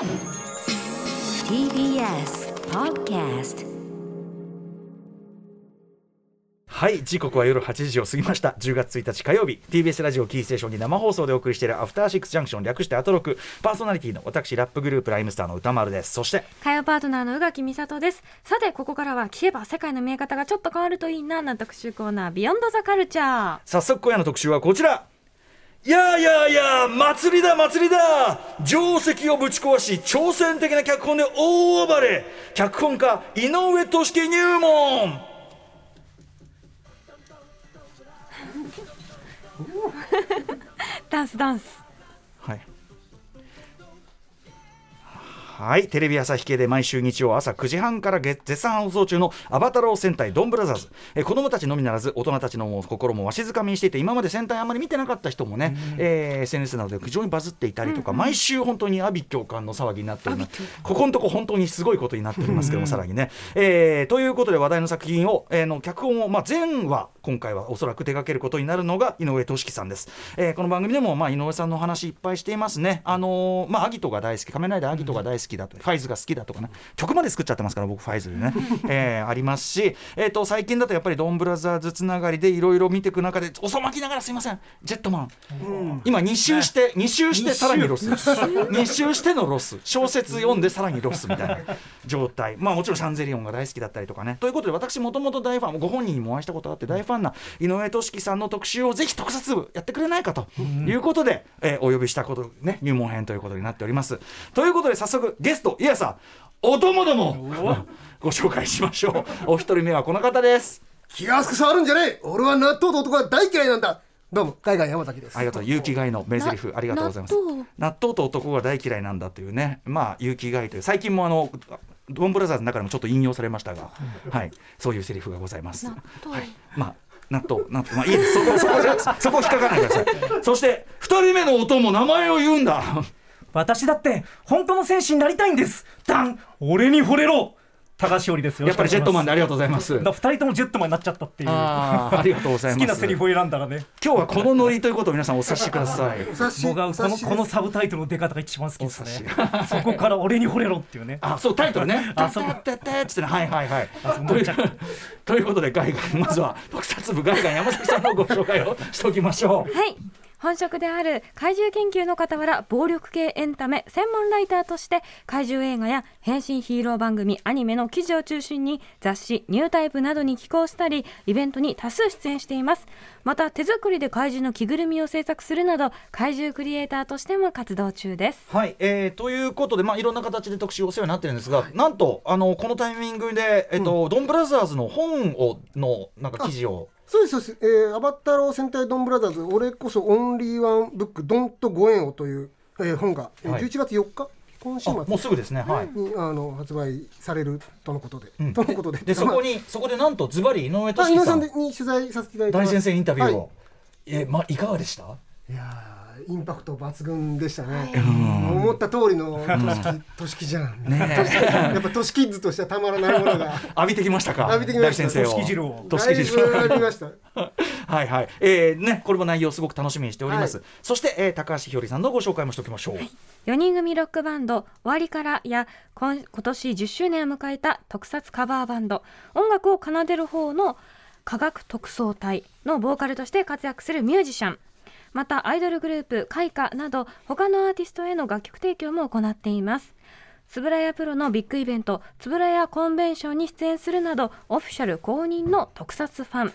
TBS Podcast はい時刻は夜8時を過ぎました。10月1日火曜日。TBS ラジオキーステーションに生放送でお送りしているアフターシックスジャンクション略してアトロク。パーソナリティの私ラップグループライムスターの歌丸です。そして火曜パートナーの宇垣美里です。さてここからは聞けば世界の見え方がちょっと変わるといいなな特集コーナービヨンドザカルチャー早速今夜の特集はこちら。いやいやいや祭りだ祭りだ。定石をぶち壊し挑戦的な脚本で大暴れ。脚本家井上俊樹入門。ダンスダンス。はい。テレビ朝日系で毎週日曜朝9時半から月絶賛放送中の「アバタロー戦隊ドンブラザーズ」え子供たちのみならず大人たちの心もわしづかみにしていて今まで戦隊あんまり見てなかった人もね、えー SNS などで非常にバズっていたりとか、毎週本当に阿鼻教官の騒ぎになっておりますここのとこ本当にすごいことになっておりますけどもさらにね、えーということで話題の作品を、えーの脚本を、まあ、全話今回はおそらく手掛けることになるのが井上俊樹さんです、えーこの番組でも、まあ、井上さんのお話いっぱいしていますね。あのーまあアギトが大好き仮面ライダーアギトが大好きだと、ファイズが好きだとかね。曲まで作っちゃってますから僕ファイズでね、えーありますし、えー、と最近だとやっぱりドンブラザーズつながりでいろいろ見ていく中で遅まきながらすいません。ジェットマン、今2周して2周してさらにロス。2周。してのロス。小説読んでさらにロスみたいな状態。まあもちろんシャンゼリオンが大好きだったりとかね。ということで私もともと大ファンご本人にもお会いしたことがあって大ファンな井上俊樹さんの特集をぜひ特撮部やってくれないかということで、えーお呼びしたことね入門編ということになっております。ということで早速ゲストいやさんお供ども ご紹介しましょう。お一人目はこの方です。気が厚く触るんじゃねえ。俺は納豆と男が大嫌いなんだ。どうも海外山崎です。ありがとう。結城貝の名台詞ありがとうございます。納豆。納豆と男が大嫌いなんだというね。まあ結城貝という。最近もあのドンブラザーズの中でもちょっと引用されましたが、はい、そういうセリフがございます。納豆。はい、まあ納豆。納豆まあいいです。そこそこじゃそこ引っかからないでください。そして二人目の音も名前を言うんだ私だって本当の戦士になりたいんです。ダン俺に惚れろ。高橋織です。よやっぱりジェットマンででありがとうございます。だから二人ともジェットマンになっちゃったっていう。ありがとうござい好ます。きなセリフを選んだらね。今日はこのノリということを皆さんお察しください。お察し僕はこのこのサブタイトルの出方が一番好きですね。おそこから俺に惚れろっていうね。あそうタイトルね。あそう。タッタッタッタッつってね。はいはいはい。という思っちゃったということでガイガンまずは特撮部ガイガン山崎さんのご紹介をしておきましょう。はい本職である怪獣研究の傍ら暴力系エンタメ専門ライターとして怪獣映画や変身ヒーロー番組アニメの記事を中心に雑誌ニュータイプなどに寄稿したりイベントに多数出演しています。また手作りで怪獣の着ぐるみを制作するなど怪獣クリエイターとしても活動中です。はい、えー、ということで、まあ、いろんな形で特集お世話になってるんですが、なんとあのこのタイミングで、えっとドンブラザーズの本をのなんか記事をそうですそうです、えー、アバタロー戦隊ドンブラザーズ俺こそオンリーワンブックドンとご縁をという、えー本が、えーはい。11月4日？今週あ末もうすぐですね。はい。にあの発売されるとのことで、うん。とのことで。でそこに、そこでなんとズバリ井上あ俊樹さん井上さん。でに取材させていただいて大先生インタビューを、はい。えまあいかがでした？いやーインパクト抜群でしたね、ん。思った通りの都市じゃん、ね やっぱ都市キッズとしてはたまらないものが。浴びてきましたか？浴びてきました。大先生を。都市汁を都市だい汁ぶありました。はいはい。えー、ねこれも内容すごく楽しみにしております。はそして、えー、高橋ひよりさんのご紹介もしておきましょう。4人組ロックバンド「終わりから」や今今年10周年を迎えた特撮カバーバンド。音楽を奏でる方の科学特捜隊のボーカルとして活躍するミュージシャンまたアイドルグループ開花など他のアーティストへの楽曲提供も行っています。つぶらやプロのビッグイベントつぶらやコンベンションに出演するなどオフィシャル公認の特撮ファン。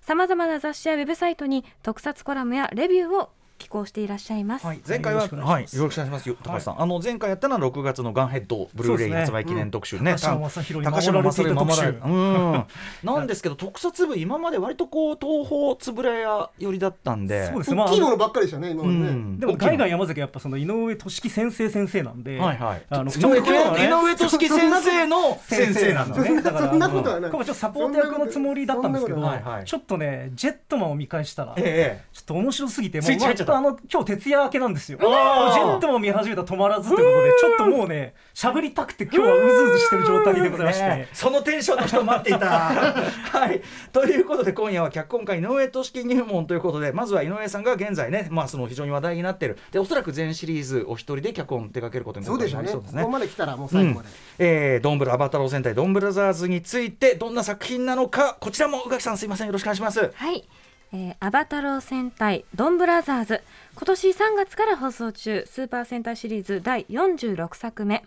さまざまな雑誌やウェブサイトに特撮コラムやレビューを寄稿していらっしゃいます、はい、前回は、よろしくおはい、願いします。よろしくお願いします。よ高橋さん、あの前回やったのは6月のガンヘッドブルーレイ発売記念特集ね。高島正宏に高島正特集。うん。なんですけど特撮部今まで割とこう東宝つぶらや寄りだったんで。そうですまあ大きいものばっかりでしたね今までね、うん。でも海外山崎はやっぱその井上俊樹先生先生なんで、はいはい。あの井上ちょっと今日はね。井上俊樹先生の 先生なんだね。ね。だからそんなことはない。ちょっとサポート役のつもりだったんですけど、ちょっとねジェットマンを見返したら、ええ。ちょっと面白すぎてもうっとあの今日徹夜明けなんですよ。ジあー。ェットも見始めたら止まらずということでちょっともうね喋りたくて今日はうずうずしてる状態でございまして、ねそのテンションの人待っていた。はい、ということで今夜は脚本家井上俊樹入門ということでまずは井上さんが現在ね、まあ、その非常に話題になっている。でおそらく全シリーズお一人で脚本を手掛けることにそうでしょうね。そうですね。ここ。まで来たらもう最後まで、えー、ドンブラアバタロー戦隊ドンブラザーズについてどんな作品なのかこちらも宇垣さんすいません。よろしくお願いします。はい、えーアバタロー戦隊ドンブラザーズ。今年3月から放送中スーパー戦隊シリーズ第46作目。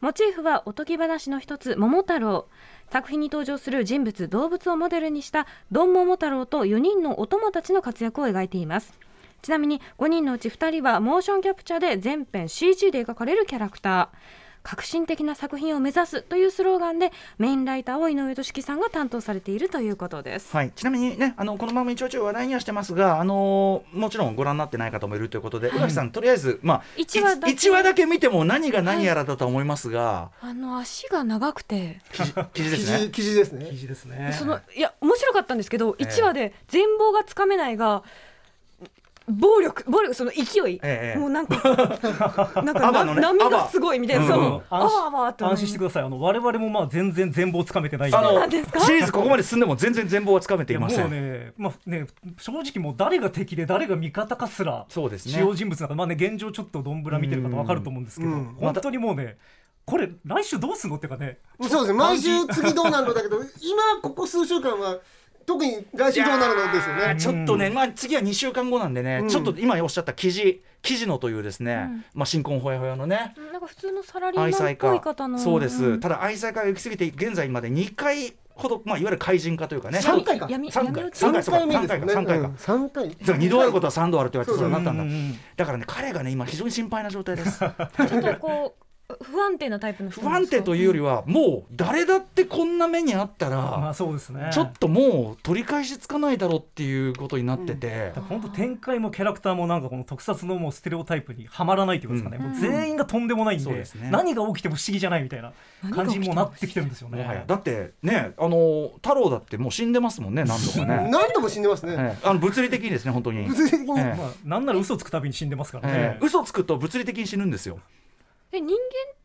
モチーフはおとぎ話の一つ桃太郎。作品に登場する人物動物をモデルにしたドン桃太郎と4人のお供たちの活躍を描いています。ちなみに5人のうち2人はモーションキャプチャーで全編 CG で描かれるキャラクター。革新的な作品を目指すというスローガンでメインライターを井上俊樹さんが担当されているということです。はい、ちなみにね、あのこの番組ちょいちょい話題にはしてますが、あのーもちろんご覧になってない方もいるということで、宇垣さん、とりあえず、まあ、一話だけ。一話だけ見ても何が何やらだとは思いますが、あの足が長くて。記事 記事で記すね。事。記事ですね。記事ですね。そのいや面白かったんですけど、ええ。1話で全貌がつかめないが暴力暴力その勢い、ええもうなんか なんかねな波がすごいみたいな、うんそう、うんあわあ安心してください。あの我々もまあ全然全貌つかめてないんで。あの何ですか？シリーズここまで進んでも全然全貌はつかめていませ。いやもうんね,、まあ、ね正直もう誰が敵で誰が味方かすらそうですね。主要人物なんか、まあね、現状ちょっとどんぶら見てる方分かると思うんですけど、うん。うん本当にもうねこれ来週どうすんのっていうかねそうですね。毎週次どうなるのだけど今ここ数週間は特に来週どうなるのですよね。ちょっとね、まあ、次は2週間後なんでね、うん。ちょっと今おっしゃった記事記事のというですね、まあ、新婚ほやほやのね。なんか普通のサラリーマンっぽい家方の。そうです、ん。ただ愛妻家が行き過ぎて現在まで2回ほど、まあ、いわゆる怪人化というかね。三回か。闇三回闇落ち三回3回目ですよね。三回か。うん。三回。だから2度あることは3度あるって言われてそうなったんだ。うんうんうんだからね彼がね今非常に心配な状態です。ちょっとこう不安定なタイプの人不安定というよりはもう誰だってこんな目にあったまあらそうですね。ちょっともう取り返しつかないだろうっていうことになってて、本当展開もキャラクターもなんかこの特撮のもうステレオタイプにはまらないというかですかね、うん。もう全員がとんでもないんで,、そうですね。何が起きても不思議じゃないみたいな感じにもなってきてるんですよね。だってねあの太郎だってもう死んでますもんね何度かね、何度も死んでますね。ええ。あの物理的にですね本当に、物理的に。ええ。まあ、なんなら嘘つくたびに死んでますからね。ええ。嘘つくと物理的に死ぬんですよ。え人間っ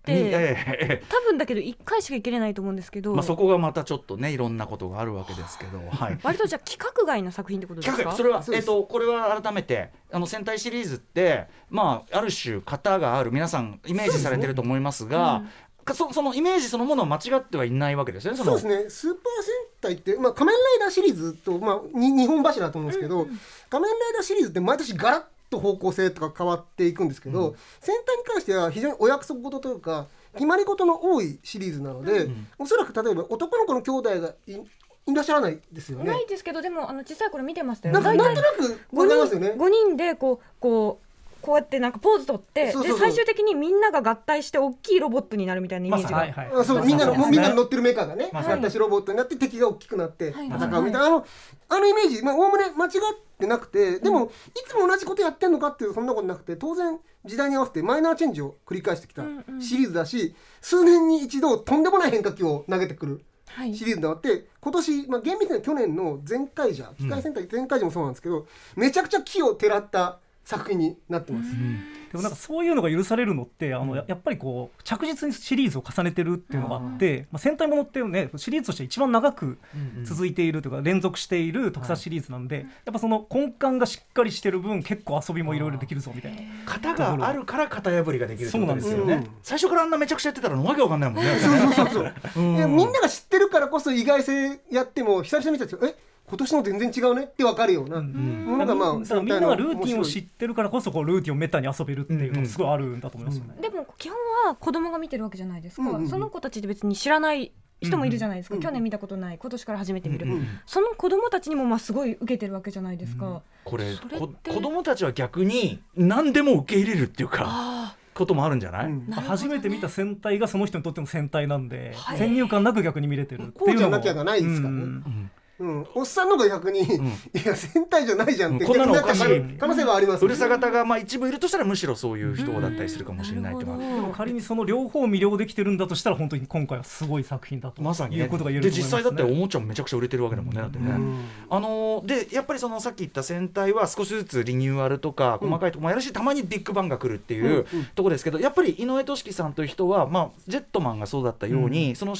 ええてええ。多分だけど1回しか生きれないと思うんですけど、まあ、そこがまたちょっとねいろんなことがあるわけですけど、はい、割とじゃあ規格外の作品ってことですか？それはえっとこれは改めてあの戦隊シリーズって、まあ、ある種型がある皆さんイメージされてると思いますがかそそのイメージそのものは間違ってはいないわけですよね。の。そうですね。スーパー戦隊って、まあ、仮面ライダーシリーズと、まあ、に日本柱だと思うんですけど、仮面ライダーシリーズって毎年ガラッと方向性とか変わっていくんですけど、戦隊に関しては非常にお約束事というか決まり事の多いシリーズなので、おそらく例えば男の子の兄弟がいいらっしゃらないですよね。ないですけどでもあの小さい頃見てましたよなんか大体なんとなくわかりますよね。5人でこうこうこうやってなんかポーズ取ってそうそうそう。で最終的にみんなが合体して大きいロボットになるみたいなイメージが、はいはい。あそうみんなのみんなの乗のってるメーカーがね、まさに私ロボットになって敵が大きくなってはい戦うみたいな、あのあのイメージまあおおむね間違ってなくてでも、いつも同じことやってんのかっていうそんなことなくて当然時代に合わせてマイナーチェンジを繰り返してきたうんうん。シリーズだし、数年に一度とんでもない変化球を投げてくるはい。シリーズであって今年、まあ、厳密には去年の全開者機械戦隊全開者もそうなんですけど、めちゃくちゃ木をてらった作品になってます。でもなんかそういうのが許されるのってあのややっぱりこう着実にシリーズを重ねてるっていうのがあって、まあ、戦隊ものってねシリーズとして一番長く続いているというか連続している特撮シリーズなんで、やっぱその根幹がしっかりしてる分結構遊びもいろいろできるぞみたいな。型があるから型破りができるそうなんですよ。最初からあんなめちゃくちゃやってたらわけわかんないもんね。そうそうそうみんなが知ってるからこそ意外性やっても久々に見たらえ今年の全然違うねって分かるような。ものがまあだからみんながルーティンを知ってるからこそこうルーティンをめったに遊べるっていうのがすごいあるんだと思いますよね。でも基本は子供が見てるわけじゃないですか、うんうんうん。その子たちって別に知らない人もいるじゃないですか、うんうん。去年見たことない今年から初めて見る、うんうん。その子供たちにもまあすごい受けてるわけじゃないですか、これこそれって子供たちは逆に何でも受け入れるっていうかあこともあるんじゃない、うん。なね。初めて見た戦隊がその人にとっての戦隊なんで、はい。先入観なく逆に見れてるっていうのも。こうじゃなきゃがないですからね。うんうん、おっさんの方が逆に、いや戦隊じゃないじゃんってうん。こんなのおかしい。可能性はあります。うるさ型がまあ一部いるとしたらむしろそういう人だったりするかもしれないっていうのはでも仮にその両方魅了できてるんだとしたら本当に今回はすごい作品だとまさにね。いうことが言えでると思います、ね、実際だっておもちゃもめちゃくちゃ売れてるわけだもんねだってね、あのーでやっぱりそのさっき言った戦隊は少しずつリニューアルとか細かいところもやるし、たまにビッグバンが来るっていうところですけどやっぱり井上俊樹さんという人は、まあ、ジェットマンがそうだったように、その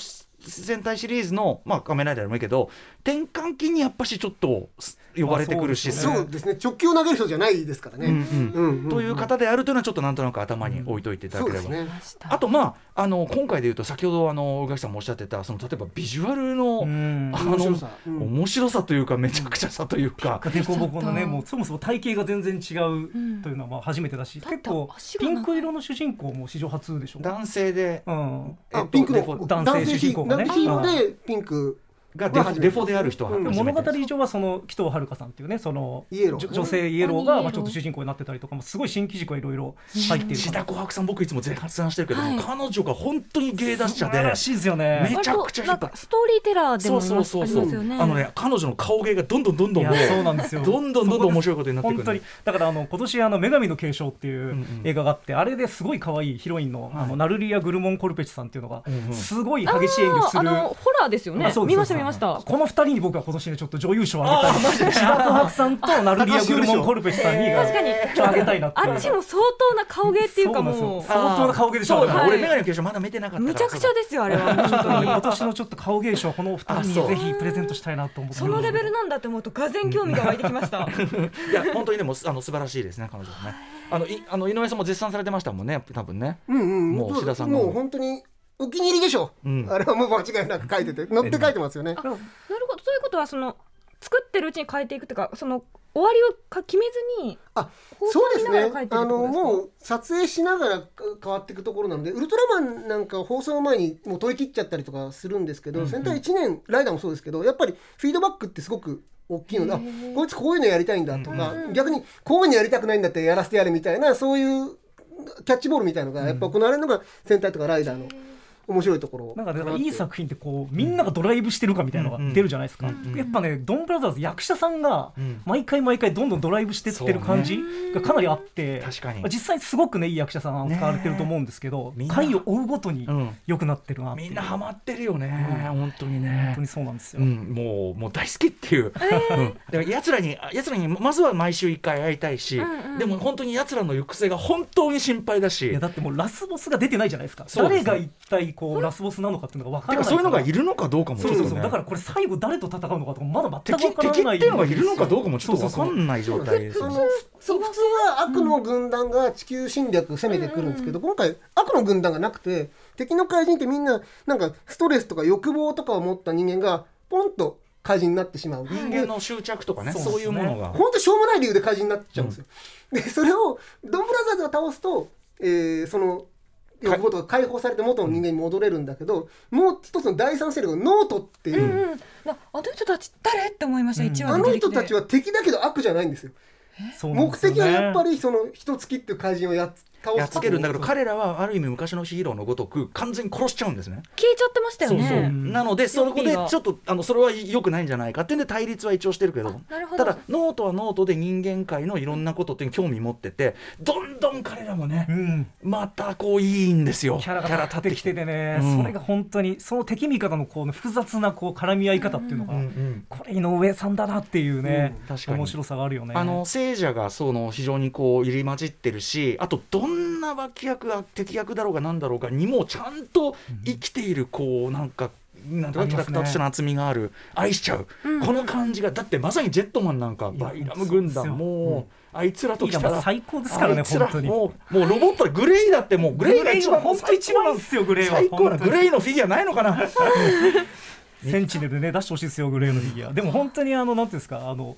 戦隊シリーズの、まあ、仮面ライダーでもいいけど転換期にやっぱしちょっと呼ばれてくるし、まあそうですね。直球を投げる人じゃないですからね、うんうん。うんうんという方であるというのはちょっとなんとなく頭に置いといていただければ。そうですね。あとまああの今回で言うと先ほどあの宇垣さんもおっしゃってたその例えばビジュアルの、うん。あの面白さ。うん。面白さというかめちゃくちゃさというか、デコボコのねもうそもそも体型が全然違うというのはまあ初めてだし、結構ピンク色の主人公も史上初でしょ？男性で、うん、えっとあピンクデフォの男性主人公がね。男性ヒーローでピンクがデフォデフォである人はうん。初めてです。物語上はその紀藤遥さんっていうねそのイエロー。じょ女性イエローうん。がまあちょっと主人公になってたりとかもすごい新機軸がいろいろ入っている志田琥珀さん僕いつも絶賛してるけど、はい彼女が本当に芸達者素で晴らしい。ですよねめちゃくちゃ引っ張なんかストーリーテラーでそうもありますそうそうそうあのね彼女の顔芸がどんどんどんどんそうなんですよ。どんどんどんどん面白いことになってくる。本当に。だからあの今年あの女神の継承っていんううん映画があって、あれですごい可愛いヒロインの,、あのナルリア・グルモン・コルペチさんっていうのがうんうん。すごい激しい演技をする、あのホラーですよね。見ました見ました。この二人に僕は今年ねちょっと女優賞をあげたい。志田琥珀さんとナルリア・グルモン・コルペチさんに確かに。ちょっとあげたいなってあっちも相当な顔芸っていうかもそう相当な顔芸でしょ。そう俺メガネの継承まだ見てなかったむちゃくちゃですよあれは。本当に。今年のちょっと顔芸賞この二人にぜひプレゼントしたいなと思ってそのレベルなんだって思うとがぜん興味が湧いてきました。いや本当にでもあの素晴らしいです。ね彼女はね。あのいあの井上さんも絶賛されてましたもんね多分ね。うんうん。もう志田さんの。もう本当にお気に入りでしょ、うん。あれはもう間違いなく書いてて乗って書いてますよね。なるほど。そういうことはその作ってるうちに変えていくっていうかその終わりをか決めずにあ放送そうですね。あのもう撮影しながら変わっていくところなのでウルトラマンなんか放送前にもう取り切っちゃったりとかするんですけど、戦隊1年ライダーもそうですけどやっぱりフィードバックってすごく大きいのであこいつこういうのやりたいんだとか、逆にこういうのやりたくないんだってやらせてやるみたいなそういうキャッチボールみたいのがやっぱ行われるのが戦隊とかライダーの面白いところ。なんかねいい作品ってこうみんながドライブしてるかみたいなのが出るじゃないですか、やっぱねドンブラザーズ役者さんがん。毎回毎回どんどんドライブしてってる感じがかなりあって、確かに。まあ実際すごくねいい役者さん使われてると思うんですけど、みんな回を追うごとにうん。良くなってるなみんなハマってるよね、本当に本ね当にそうなんですよ、うん、もうもう大好きっていう、うん、でも奴らに奴らにまずは毎週1回会いたいし、でも本当に奴らの行く末が本当に心配だし。いやだってもうラスボスが出てないじゃないですか。そうですね。誰が一体こうラスボスなのかっていうのが分かてらないかそういうのがいるのかどうかもちょっとね。そうそうそう。だからこれ最後誰と戦うのかとかまだ全く敵分からない敵っていうのがいるのかどうかもちょっと分かんない状態ですあね。のそう普通は悪の軍団が地球侵略攻めてくるんですけど、今回悪の軍団がなくて敵の怪人ってみんななんかストレスとか欲望とかを持った人間がポンと怪人になってしまう。人間の執着とかね、そういうものが。本当しょうもない理由で怪人になっちゃうんですよ。でそれをドンブラザーズが倒すと、えーその欲望とか解放されて元の人間に戻れるんだけど、もう一つの第三勢力のノートっていう、うんうん。なあの人たち誰？って思いました、一話あの人たちはは敵だけど悪じゃないんですよ。目的はやっぱりその人つきっていう怪人をやっ倒すやっつける。んだけど彼らはある意味昔のヒーローのごとく完全に殺しちゃうんですね。消えちゃってましたよね。そうそう。う。んなのでそこでちょっとあのそれは良くないんじゃないかってんで対立は一応してるけどなるほど。ただノートはノートで人間界のいろんなことっていうのに興味持っててどんどん彼らもねうん。またこういいんですよ。キャラが立ってきて。てね、うん。それが本当にその敵味方のこう、ね、複雑なこう絡み合い方っていうのが、うんうん。これ井上さんだなっていうね、うん。確かに。面白さがあるよね。あの聖者がその非常にこう入り混じってるしあとどんな脇役が敵役だろうがなんだろうがにもちゃんと生きているこうなんか。なんていうかキャラクターとしての厚みがある愛しちゃう、この感じが。だってまさにジェットマンなんかバイラム軍団もうあいつらといきたら最高ですからね本当に。もうもうロボットでグレイだってもうグレイが一番本当一番いいっすよグレイは。最高なグレイのフィギュアないのかな？センチネルね出してほしいですよグレーのフィギュア。でも本当にあのなんていうんですかあの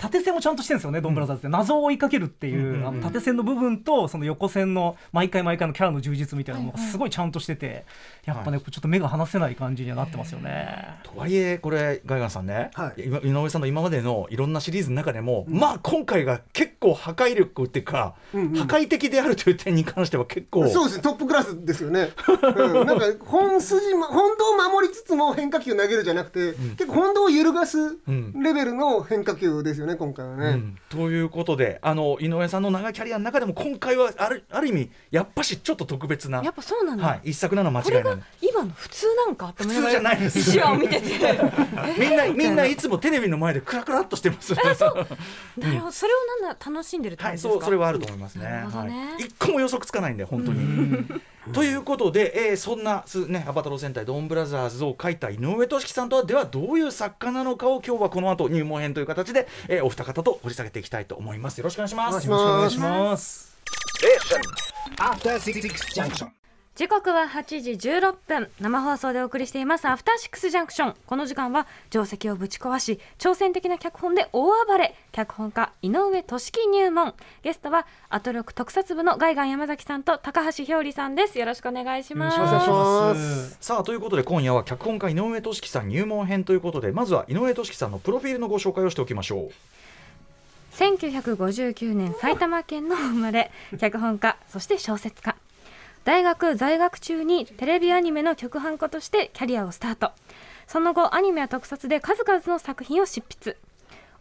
縦線もちゃんとしてるんですよね、ドンブラザーズって。謎を追いかけるっていう、うんあの縦線の部分とその横線の毎回毎回のキャラの充実みたいなのがすごいちゃんとしてて、やっぱね、ちょっと目が離せない感じにはなってますよね。とはいえこれガイガンさんね、はい。今井上さんの今までのいろんなシリーズの中でも、まあ今回が結構破壊力っていうか、破壊的であるという点に関しては結構そうですねトップクラスですよね、うん、なんか本筋ま本堂を守りつつも変化球投げるじゃなくて、結構本堂を揺るがすん。レベルの変化球ですよね今回はね、うん。ということであの井上さんの長いキャリアの中でも今回はあるある意味やっぱしちょっと特別な。やっぱそうなんだ、はい、一作なの間違いない。今の普通なんか普通じゃないです一話を見てて みんなみんないつもテレビの前でクラクラっとしてます。なるほどそれをなんだ楽しんでるってはい、感じですか、そうそれはあると思いますね。ねはい、一個も予測つかないんで本当に。ということで、えーそんなすねアバタロー戦隊ドンブラザーズを書いた井上俊樹さんとはではどういう作家なのかを今日はこの後入門編という形で、えーお二方と掘り下げていきたいと思います。よろしくお願いします。お願いしますよろしくお願いします。Junction. 時刻は8時16分。生放送でお送りしています。アフターシックスジャンクション。この時間は定石をぶち壊し挑戦的な脚本で大暴れ。脚本家井上俊樹入門。ゲストはアトロク特撮部のガイガン山崎さんと高橋ひょうりさんです。よろしくお願いします。よろしくお願いします。さあということで今夜は脚本家井上俊樹さん入門編ということでまずは井上俊樹さんのプロフィールのご紹介をしておきましょう。1959年埼玉県の生まれ脚本家そして小説家大学在学中にテレビアニメの曲版家としてキャリアをスタート。その後アニメや特撮で数々の作品を執筆。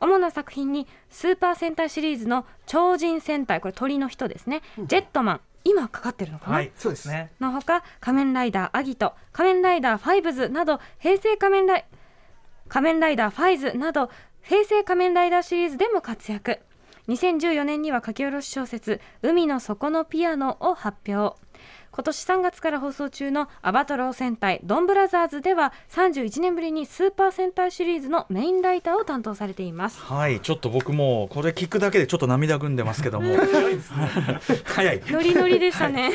主な作品にスーパー戦隊シリーズの超人戦隊。これ鳥の人ですね、ジェットマン。今かかってるのかな、はい、そうですね。のほか仮面ライダーアギト仮面ライダーファイブズなど平成仮面ライ仮面ライダーファイズなど平成仮面ライダーシリーズでも活躍2014年には書き下ろし小説「海の底のピアノ」を発表。今年3月から放送中の「アバトロー戦隊ドンブラザーズ」では31年ぶりにスーパー戦隊シリーズのメインライターを担当されています。はい、ちょっと僕もこれ聞くだけでちょっと涙ぐんでますけども。早い。ノリノリでしたね、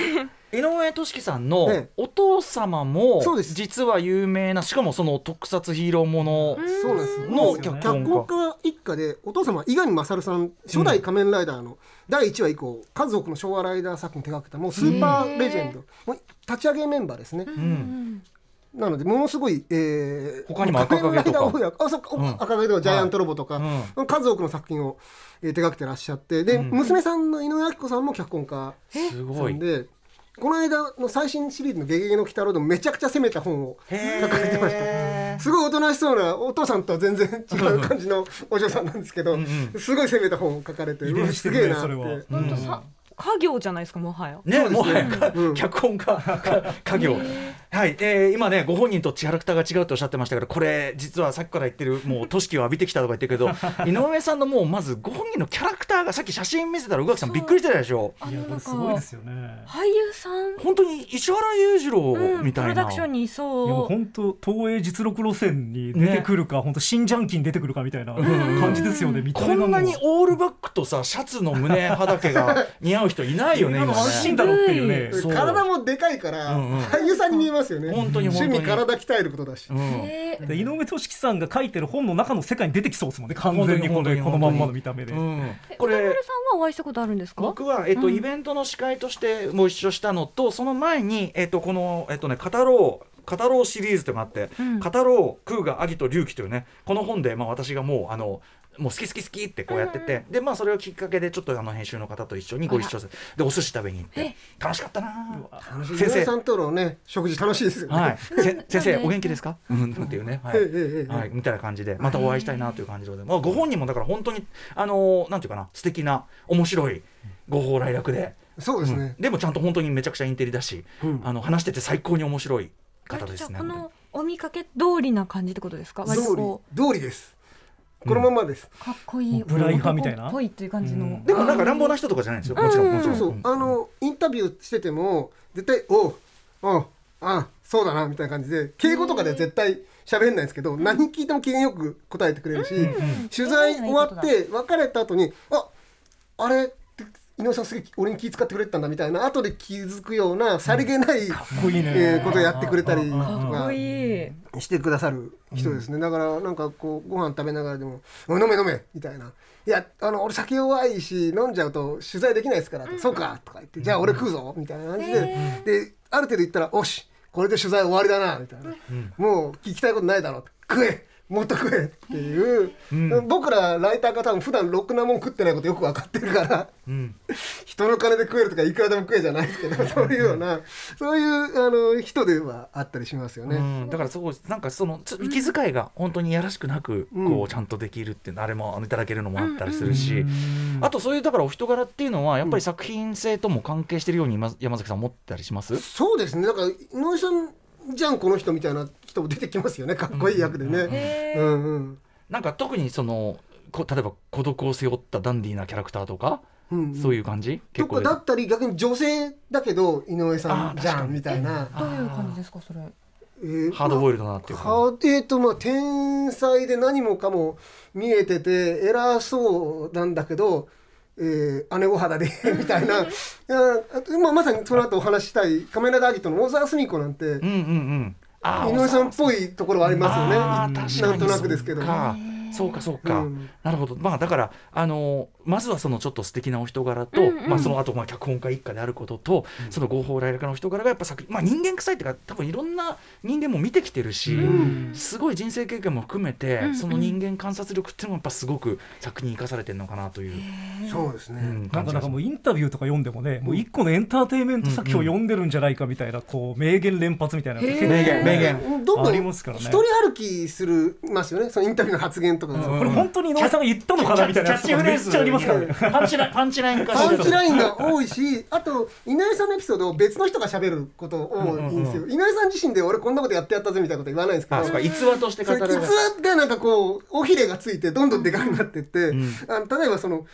井上俊樹さんのええ。お父様もそうです。実は有名なしかもその特撮ヒーローものそうなんですのもう脚脚本本家。家一家でお父様は伊上勝さん初代仮面ライダーの第1話以降数多くの昭和ライダー作品手掛けたもうスーパーレジェンド。もう立ち上げメンバーですね、うん、なのでものすごい、えー、他にも赤影とか。仮面ライダーをやあそうかうん。赤影とかジャイアントロボとか、う数多くの作品を、えー手掛けてらっしゃって。で、うん。娘さんの井上彰子さんも脚本家すごい。さん。でこの間の最新シリーズの「ゲゲゲの鬼太郎」でもめちゃくちゃ攻めた本を書かれてました。すごいおとなしそうなお父さんとは全然違う感じのお嬢さんなんですけどうんうん。すごい攻めた本を書かれてねすげえなって。本当さ家業じゃないですかもはや。ね、もはや、うん。脚本家、か家業。はい、えー今ね、ご本人とキャラクターが違うとおっしゃってましたけど、これ、実はさっきから言ってる、もう、都市を浴びてきたとか言ってるけど、井上さんのもう、まず、ご本人のキャラクターが、さっき写真見せたら、宇垣さんびっくりしてたでしょ？いやこれすごいですよね。俳優さん本当に石原裕次郎うんみたいな。プロダクションにいそういやもう本当東映実録路線に出てくるか、本当新ジャンキーに出てくるかみたいな感じですよね。こんなにオールバックとさ、シャツの胸はだけが似合う人いないよね、今今の安心ね。だろっていうね。そう体もでかいからうんうん俳優さんに見えますよね。本当に本当に。趣味体鍛えることだし。うん。えー。で井上俊樹さんが書いてる本の中の世界に出てきそうですもんね。完全にこのこのまんまの見た目で、うん。えこれ歌丸さんはお会いしたことあるんですか？僕は、えっとうん。イベントの司会としても一緒したのとその前に、えっと、この、えっとね、語ろう語ろうシリーズというのがあって、うん。語ろう空がアギと龍騎というねこの本で、まあ、私がもうあのもう好き好き好きってこうやってて、でまあそれをきっかけでちょっとあの編集の方と一緒にご一緒するでお寿司食べに行って。え？楽しかったな井先生。上さんとのね食事楽しいですよね、はい、せ 先生お元気ですか？うんっていうね、はい。はい、みたいな感じで。またお会いしたいなという感じで、まあご本人もだから本当にあのーなんていうかな素敵な面白いご放来楽で、そうですね。うん、でもちゃんと本当にめちゃくちゃインテリだし、うん。あの話してて最高に面白い方ですね。じゃあこのお見かけ通りな感じってことですか？通こり通りですこのままです、うかっこいい。ブライ派みたい。なぽいっていう感じの、うん。でもなんか乱暴な人とかじゃないんですよ。もちろんもちろん。そうそう、あのインタビューしてても絶対「おうおうあそうだな」みたいな感じで敬語とかでは絶対喋んないんですけど、何聞いても機嫌よく答えてくれるし、取材終わって別れた後に「ああれ?」井上さんすげえ俺に気遣ってくれてたんだみたいな後で気づくようなさりげない、えーことをやってくれたりとかしてくださる人ですね、だからなんかこうご飯食べながらでも「おい飲め飲め」みたいな「いやあの俺酒弱いし飲んじゃうと取材できないですから」そうか」とか言って「じゃあ俺食うぞ」みたいな感じで、である程度言ったら「おしこれで取材終わりだな」みたいな、もう聞きたいことないだろう」食えもっと食え」っていう、僕らライターが多分普段ろくなもん食ってないことよく分かってるから。うん。人の金で食えるとかいくらでも食えじゃないですけどそういうようなそういうあの人ではあったりしますよね。うん、だからそうなんかそのつ息遣いが本当にやらしくなくうん。こうちゃんとできるってあれもあのいただけるのもあったりするし、うんあとそういうだからお人柄っていうのはやっぱり作品性とも関係してるように今山崎さん思ったりします、そうですね。なんか井上さんじゃんこの人みたいな人も出てきますよね。かっこいい役でね。うんうんなんか特にそのこ例えば孤独を背負ったダンディーなキャラクターとか、うんうん。そういう感じ？とかだったり逆に女性だけど井上さんじゃんみたいな。どういう感じですかそれ？えーハードボイルドなっていうか、はえーとまあ、天才で何もかも見えてて偉そうなんだけど、えー姉御肌で みたいな。いやまあ、まさにその後お話ししたいカメラダーギットの大沢澄子なんて、うんうんうん井上さんっぽいところはありますよね。なんとなくですけどそうかそうかそうか、うん。なるほど。まあだからあのまずはそのちょっと素敵なお人柄と、うんうん。まあその後まあ脚本家一家であることと、その合法来楽の人柄がやっぱ作品まあ人間臭いっていうか多分いろんな人間も見てきてるし、ん。すごい人生経験も含めて、うんうん。その人間観察力っていうのもやっぱすごく作品に生かされてるのかなという、そうですね、うん、なんかなんかもうインタビューとか読んでもね、もう一個のエンターテインメント作品を読んでるんじゃないかみたいな、こう名言連発みたいな名言。名言どんどんありますからね。一人歩きするますよね。そのインタビューの発言とか。が、これ本当に井上さんが言ったのかなみたいなやつとかめっちゃありますからね。パンチラパンチライン化パンチラインが多いしあと井上さんのエピソードを別の人が喋ること多いんですよ、井上さん自身で俺こんなことやってやったぜみたいなこと言わないんですけどあそうか逸話として語る。逸話がなんかこう尾ひれがついてどんどんでかくなってって、ん。あの例えばその、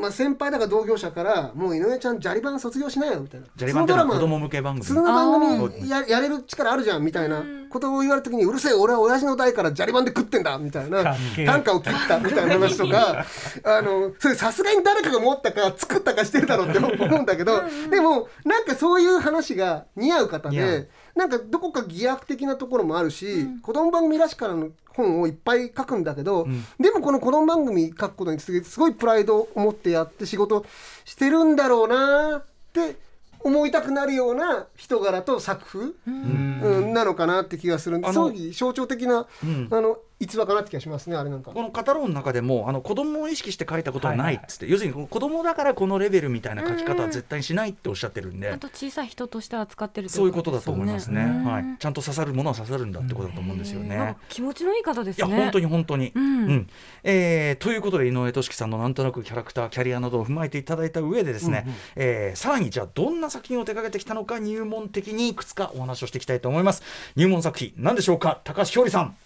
まあ、先輩だか同業者から「もう井上ちゃんジャリバン卒業しなよ」みたいな。ジャリバンってのは子そのドラマ供向け番組。その番組ややれる力あるじゃんみたいな。ことを言われた時に「うるせえ俺は親父の代からジャリバンで食ってんだ」みたいな。短歌を切ったみたいな話とか。あのそれさすがに誰かが持ったか作ったかしてるだろうって思うんだけどでもなんかそういう話が似合う方でなんかどこか偽悪的なところもあるし、子供番組らしからの本をいっぱい書くんだけど、でもこの子供番組書くことにすごいプライドを持ってやって仕事してるんだろうなって思いたくなるような人柄と作風、うん。なのかなって気がするんであの葬儀象徴的な、ん。あの逸話かなって気がしますねあれなんか。この語ろうの中でもあの子供を意識して書いたことはないっつって、要するに子供だからこのレベルみたいな書き方は絶対にしないっておっしゃってるんで、あと小さい人として扱ってるそういうことだと思いますね、うん。はい、ちゃんと刺さるものは刺さるんだってことだと思うんですよね。気持ちのいい方ですね。いや本当に本当に、うん。えーということで井上俊樹さんのなんとなくキャラクターキャリアなどを踏まえていただいた上でですね、えーさらにじゃあどんな作品を手掛けてきたのか入門的にいくつかお話をしていきたいと思います。入門作品何でしょうか？高橋ひょうりさん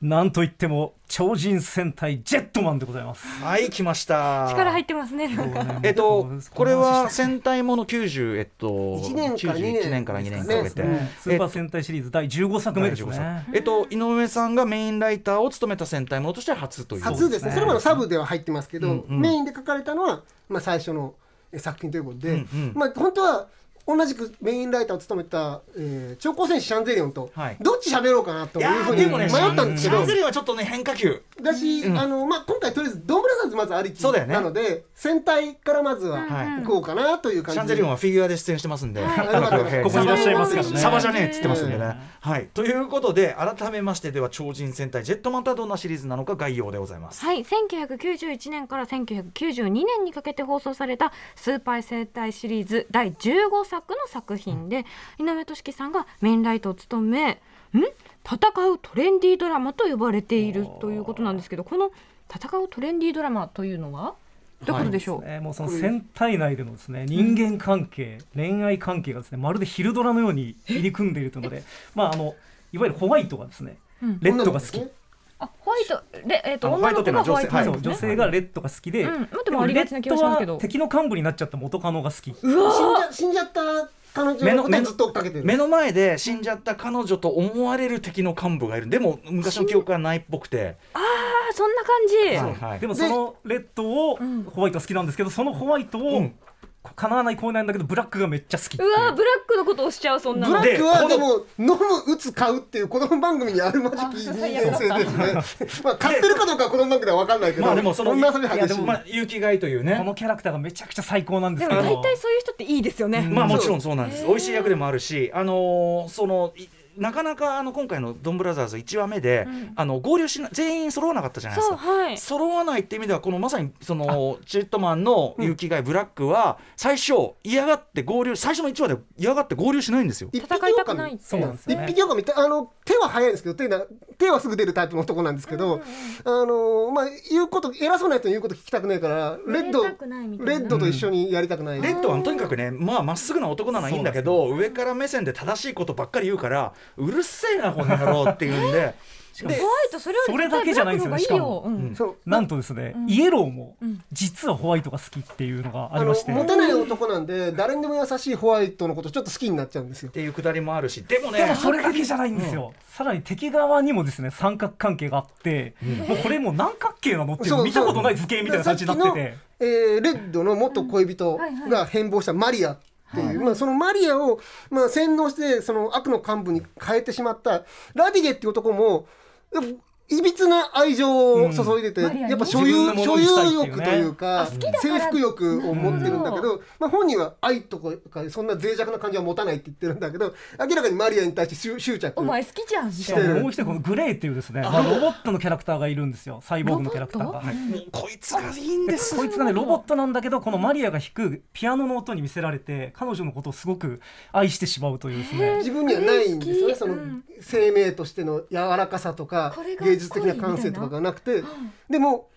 なんといっても超人戦隊ジェットマンでございます。はい来ました。力入ってますねなんか。えっとこれは戦戦隊もの90えっと1年から2年91年から2年かけて、スーパー戦隊シリーズ第15作目ですね。えっと井上さんがメインライターを務めた戦隊ものとしては初という。初ですね。それまでサブでは入ってますけど、うんうん。メインで書かれたのは、まあ、最初のえ作品ということで、うんうん。まあ、本当は同じくメインライターを務めた、えー、超高戦士シャンゼリオンと、はい。どっち喋ろうかなといいうふうに迷ったんですけど、シャンゼリオンはちょっとね変化球。だし、うん。あのまあ、今回とりあえずドンブラザーズまずありきそうだよね。なので、戦隊からまずははい行こうかなという感じで、シャンゼリオンはフィギュアで出演してますんで、はい。ここにいらっしゃいますからね。サバじゃねえっつってますんでね。うんはい、ということで改めましてでは超人戦隊ジェットマンとはどんなシリーズなのか概要でございます。はい、1991年から1992年にかけて放送されたスーパー戦隊シリーズ第15作の作品で、井上俊樹さんがメインライトを務めん？戦うトレンディードラマと呼ばれているということなんですけどこの戦うトレンディードラマというのはどういうことでしょう、ね、もうその戦隊内でのですね人間関係、恋愛関係がですねまるで昼ドラのように入り組んでいるというので、まああのいわゆるホワイトがですね、うん。レッドが好き、あホワイトレ、えー、と女の子がホワイトね。女性がレッドが好きで、うん。まあででもありがちな気がしますけど。レッドは敵の幹部になっちゃった元カノが好き。死んじゃ死んじゃった彼女のことをずっと追っかけてる。目の前で死んじゃった彼女と思われる敵の幹部がいる。でも昔の記憶がないっぽくて、あそんな感じ、はいはい。でもそのレッドをうんホワイト好きなんですけどそのホワイトをうん叶わないコーナーなんだけどブラックがめっちゃ好きってう。わブラックのこと押しちゃうそんなの。ブラックはででも飲む打つ買うっていう子供番組にあるまじき人間性ですね。まあ買ってるかどうかは子供番組では分かんないけど。まあでもそのこんな遊び激しい。まあ勇気がいというね。このキャラクターがめちゃくちゃ最高なんですでもけど大体そういう人っていいですよね、まあもちろんそうなんです。美味しい役でもあるし、あのーそのいなかなかあの今回のドンブラザーズ1話目で、ん。あの合流しな全員揃わなかったじゃないですか。はい。揃わないって意味ではこのまさにそのチェットマンの勇気がいブラックは最初嫌がって合流最初の1話で嫌がって合流しないんですよ。一匹戦いたくないってそうなんですよね。一匹狼ってあの手は早いんですけど手な手はすぐ出るタイプの男なんですけど、あのまあ言うこと偉そうな人に言うこと聞きたくないからレッドやりたくないみたいな。レッドと一緒にやりたくない、レッドはとにかくねまあまっすぐな男なのはいいんだけど、上から目線で正しいことばっかり言うからうるせえなこの野郎っていうんで。でホワイトそれそれだけじゃないんですよね絶対ブラックの方がいいよ、うん。そう。なんとですね、ん。イエローもん。実はホワイトが好きっていうのがありまして、モテない男なんで誰にでも優しいホワイトのことちょっと好きになっちゃうんですよ。っていうくだりもあるし。でもねでもそれだけじゃないんですよ、さらに敵側にもですね三角関係があって、もうこれもう何角形なのっていう見たことない図形みたいな感じになってて。えーレッドの元恋人が変貌したマリアっていう、まあ、そのマリアを、まあ、洗脳してその悪の幹部に変えてしまったラディゲっていう男もいびつな愛情を注いでて、マリアにやっぱ所有,、自分のも所有欲というか征服欲を持ってるんだけど、まあ、本人は愛とかそんな脆弱な感じは持たないって言ってるんだけど明らかにマリアに対して執執着お前好きじゃん。みしたかいなももう一人このグレーっていうですね、まあロボットのキャラクターがいるんですよ。サイボーグのキャラクターが。こいつがいいんですこいつがねロボットなんだけどこのマリアが弾くピアノの音に見せられて彼女のことをすごく愛してしまうというですね。自分にはないんですよねそのうん生命としての柔らかさとか芸術的な感性とかがなくてでも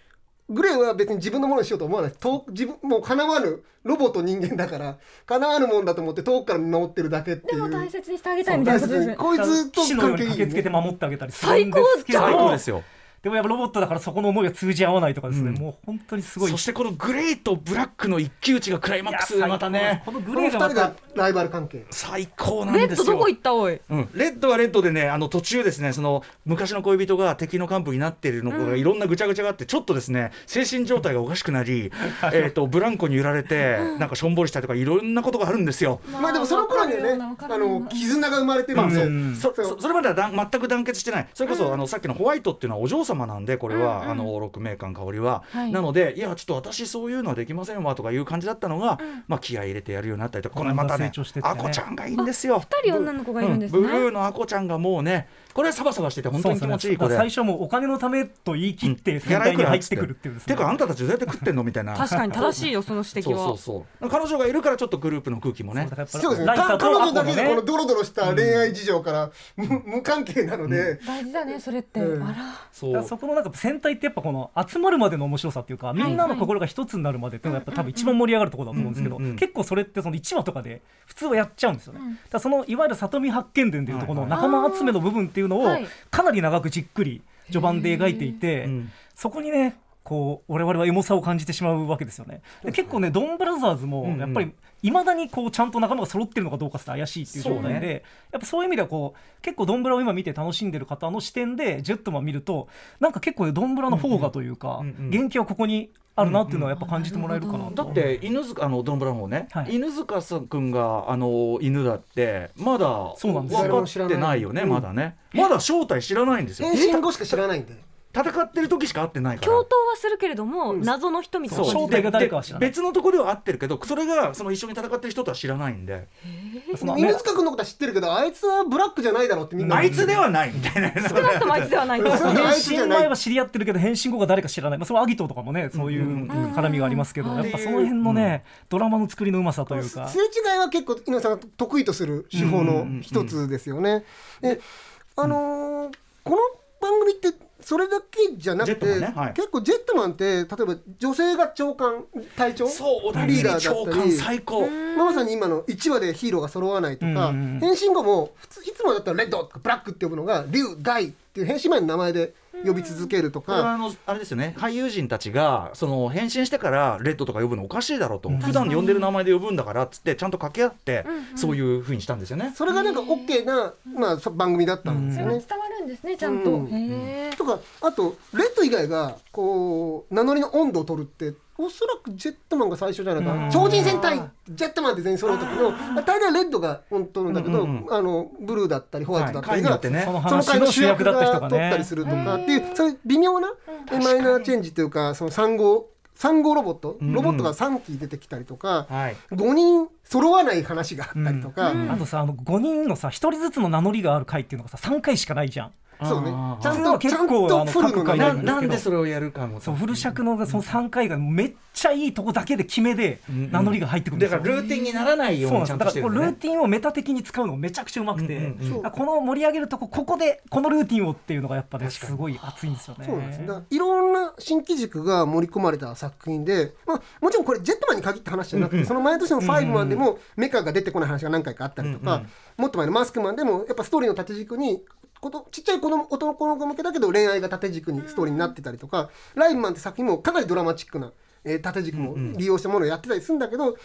グレーは別に自分のものにしようと思わない。遠く自分もうかなわぬロボと人間だからかなわぬもんだと思って遠くから見守ってるだけっていう。でも大切にしてあげたいみたいなことですね。こいつと騎士のように関係いい駆けつけてね守ってあげたりするんですけど。最高ですよでもやっぱロボットだからそこの思いが通じ合わないとかですね、うん。もう本当にすごい。そしてこのグレーとブラックの一騎打ちがクライマックスでまたね。このグレーがまたライバル関係。最高なんレですよ。ッドどこ行った？おい。うん、レッドはレッドでねあの途中ですねその昔の恋人が敵の幹部になっているのがいろんなぐちゃぐちゃがあってちょっとですね精神状態がおかしくなり えーとブランコに揺られてなんかしょんぼりしたりとかいろんなことがあるんですよ。まあでもその頃にはねあの絆が生まれてるんですよ。うん。そそうそそれまではだん全く団結してない。それこそ、あのさっきのホワイトっていうのはお嬢様なんでこれは、あの六名館香織は、はい。なのでいやちょっと私そういうのはできませんわとかいう感じだったのが、まあ気合い入れてやるようになったりとかこれまたねあこちゃんがいいんですよ。二人女の子がいるんですね。うブルーのあこちゃんがもうねこれはサバサバしてて本当に気持ちいい子で。最初もうお金のためと言い切って戦隊に入ってくるっていうですね、て。かあんたたちどうやって食ってんのみたいな。確かに正しいよその指摘は。そうそうそう。彼女がいるからちょっとグループの空気もね。そうですね。彼女だけがこのドロドロした恋愛事情から無無関係なので、大事だねそれって、うん。あら。そこのなんか戦隊ってやっぱこの集まるまでの面白さっていうかみんなの心が一つになるまでっていうのがやっぱ多分一番盛り上がるところだと思うんですけどうん。うん。うん。結構それってその1話とかで普通はやっちゃうんですよね。うん。だからそのいわゆる里見八犬伝でいうとこのはい仲間集めの部分っていうのをはい。かなり長くじっくり序盤で描いていてうん。そこにねこう我々はエモさを感じてしまうわけですよね。で結構ねドンブラザーズもやっぱりいまだにこうちゃんと仲間が揃ってるのかどうかって怪しいっていう状態で、やっぱそういう意味ではこう結構ドンブラを今見て楽しんでる方の視点でジェットマン見るとなんか結構ドンブラの方がというか、元気はここにあるなっていうのはやっぱ感じてもらえるかなと。だって犬塚あのドンブラの方ね、はい。犬塚さん君があの犬だってまだそうなんですよ。分かってないよねうん。まだね。まだ正体知らないんですよ。変身後しか知らないんで戦ってる時しか会ってないから。共闘はするけれども、謎の人みたいな。正体が誰かは知らない。で別のところでは会ってるけどそれがその一緒に戦ってる人とは知らないんで。そのね犬塚君のことは知ってるけどあいつはブラックじゃないだろうってみんな。あいつではないみたいな。少なくともあいつではない。変身前は知り合ってるけど変身後が誰か知らない、まあ、そのアギトとかもねそういううん絡みがありますけど、うんやっぱその辺のね、ドラマの作りのうまさというかすれ違いは結構井上さんが得意とする手法の一つですよね。であのーこの番組ってそれだけじゃなくて、ねはい。結構ジェットマンって例えば女性が長官隊長そうリーダーだ長官ったり最高。まさに今の1話でヒーローが揃わないとか、変身後も普通いつもだったらレッドとかブラックって呼ぶのが竜大っていう変身前の名前で呼び続けるとか、これはあのあれですよね。俳優陣たちがその変身してからレッドとか呼ぶのおかしいだろうと、普段呼んでる名前で呼ぶんだからっつってちゃんと掛け合って、そういうふうにしたんですよね。それがなんか OK な、まあ、そ番組だったんですよね。それが伝わるんですねちゃんと、とかあとレッド以外がこう名乗りの温度を取るっておそらくジェットマンが最初じゃないか超人戦隊ジェットマンって全員揃う時の大体レッドが本当なんだけど、うんうんうん。あのブルーだったりホワイトだったりが、はいね。その回の主役役がだった人が取ったりねするとか。っていうそういう微妙なマイナーチェンジというかその3号3号ロボット。んうん。ロボットが3機出てきたりとか、はい。5人揃わない話があったりとか、あとさあの5人のさ1人ずつの名乗りがある回っていうのがさ3回しかないじゃんそうね。ちゃんと結構とフルのななんでそれをやるかも。そうフル尺のその3回がめっちゃいいとこだけで決めでん名乗りが入ってくるんだですよ、からルーティンにならないようにちゃんとしてるのね。ルーティンをメタ的に使うのめちゃくちゃうまくて、うんうんうん。あこの盛り上げるとこここでこのルーティンをっていうのがやっぱねすごい熱いんですよね。そうなんです。だからいろんな新機軸が盛り込まれた作品で、まあ、もちろんこれジェットマンに限った話じゃなくて、うんうん。その前年のファイブマンでもメカが出てこない話が何回かあったりとか、うんうん。もっと前のマスクマンでもやっぱストーリーの縦軸にことちっちゃい子供男の子向けだけど恋愛が縦軸にストーリーになってたりとか、ライブマンって作品もかなりドラマチックな、えー縦軸も利用したものをやってたりするんだけどだ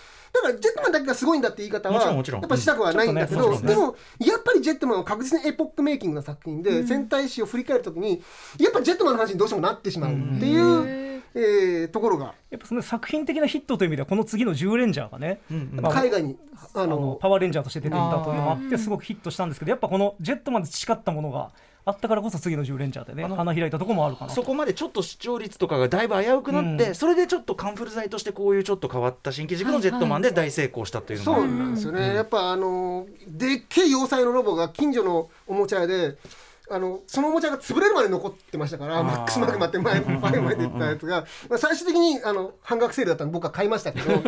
からジェットマンだけがすごいんだって言い方はもちろんもちろん。やっぱしたくはないんだけど、でもやっぱりジェットマンは確実にエポックメイキングな作品で、戦隊史を振り返るときにやっぱジェットマンの話にどうしてもなってしまうっていう、えーところが。やっぱその作品的なヒットという意味ではこの次の「10レンジャー」がね、まあ海外にああののパワーレンジャーとして出ていたというのもあってすごくヒットしたんですけどやっぱこのジェットマンで培ったものがあったからこそ次の10レンジャーでね花開いたところもあるかなと。そこまでちょっと視聴率とかがだいぶ危うくなって、うん。それでちょっとカンフル剤としてこういうちょっと変わった新規軸のジェットマンで大成功したというのが、そうなんですよね、やっぱあのでっけえ要塞のロボが近所のおもちゃ屋であのそのおもちゃが潰れるまで残ってましたからマックスマグマって前 前まで言ったやつが、まあ、最終的にあの半額セールだったんで僕は買いましたけど。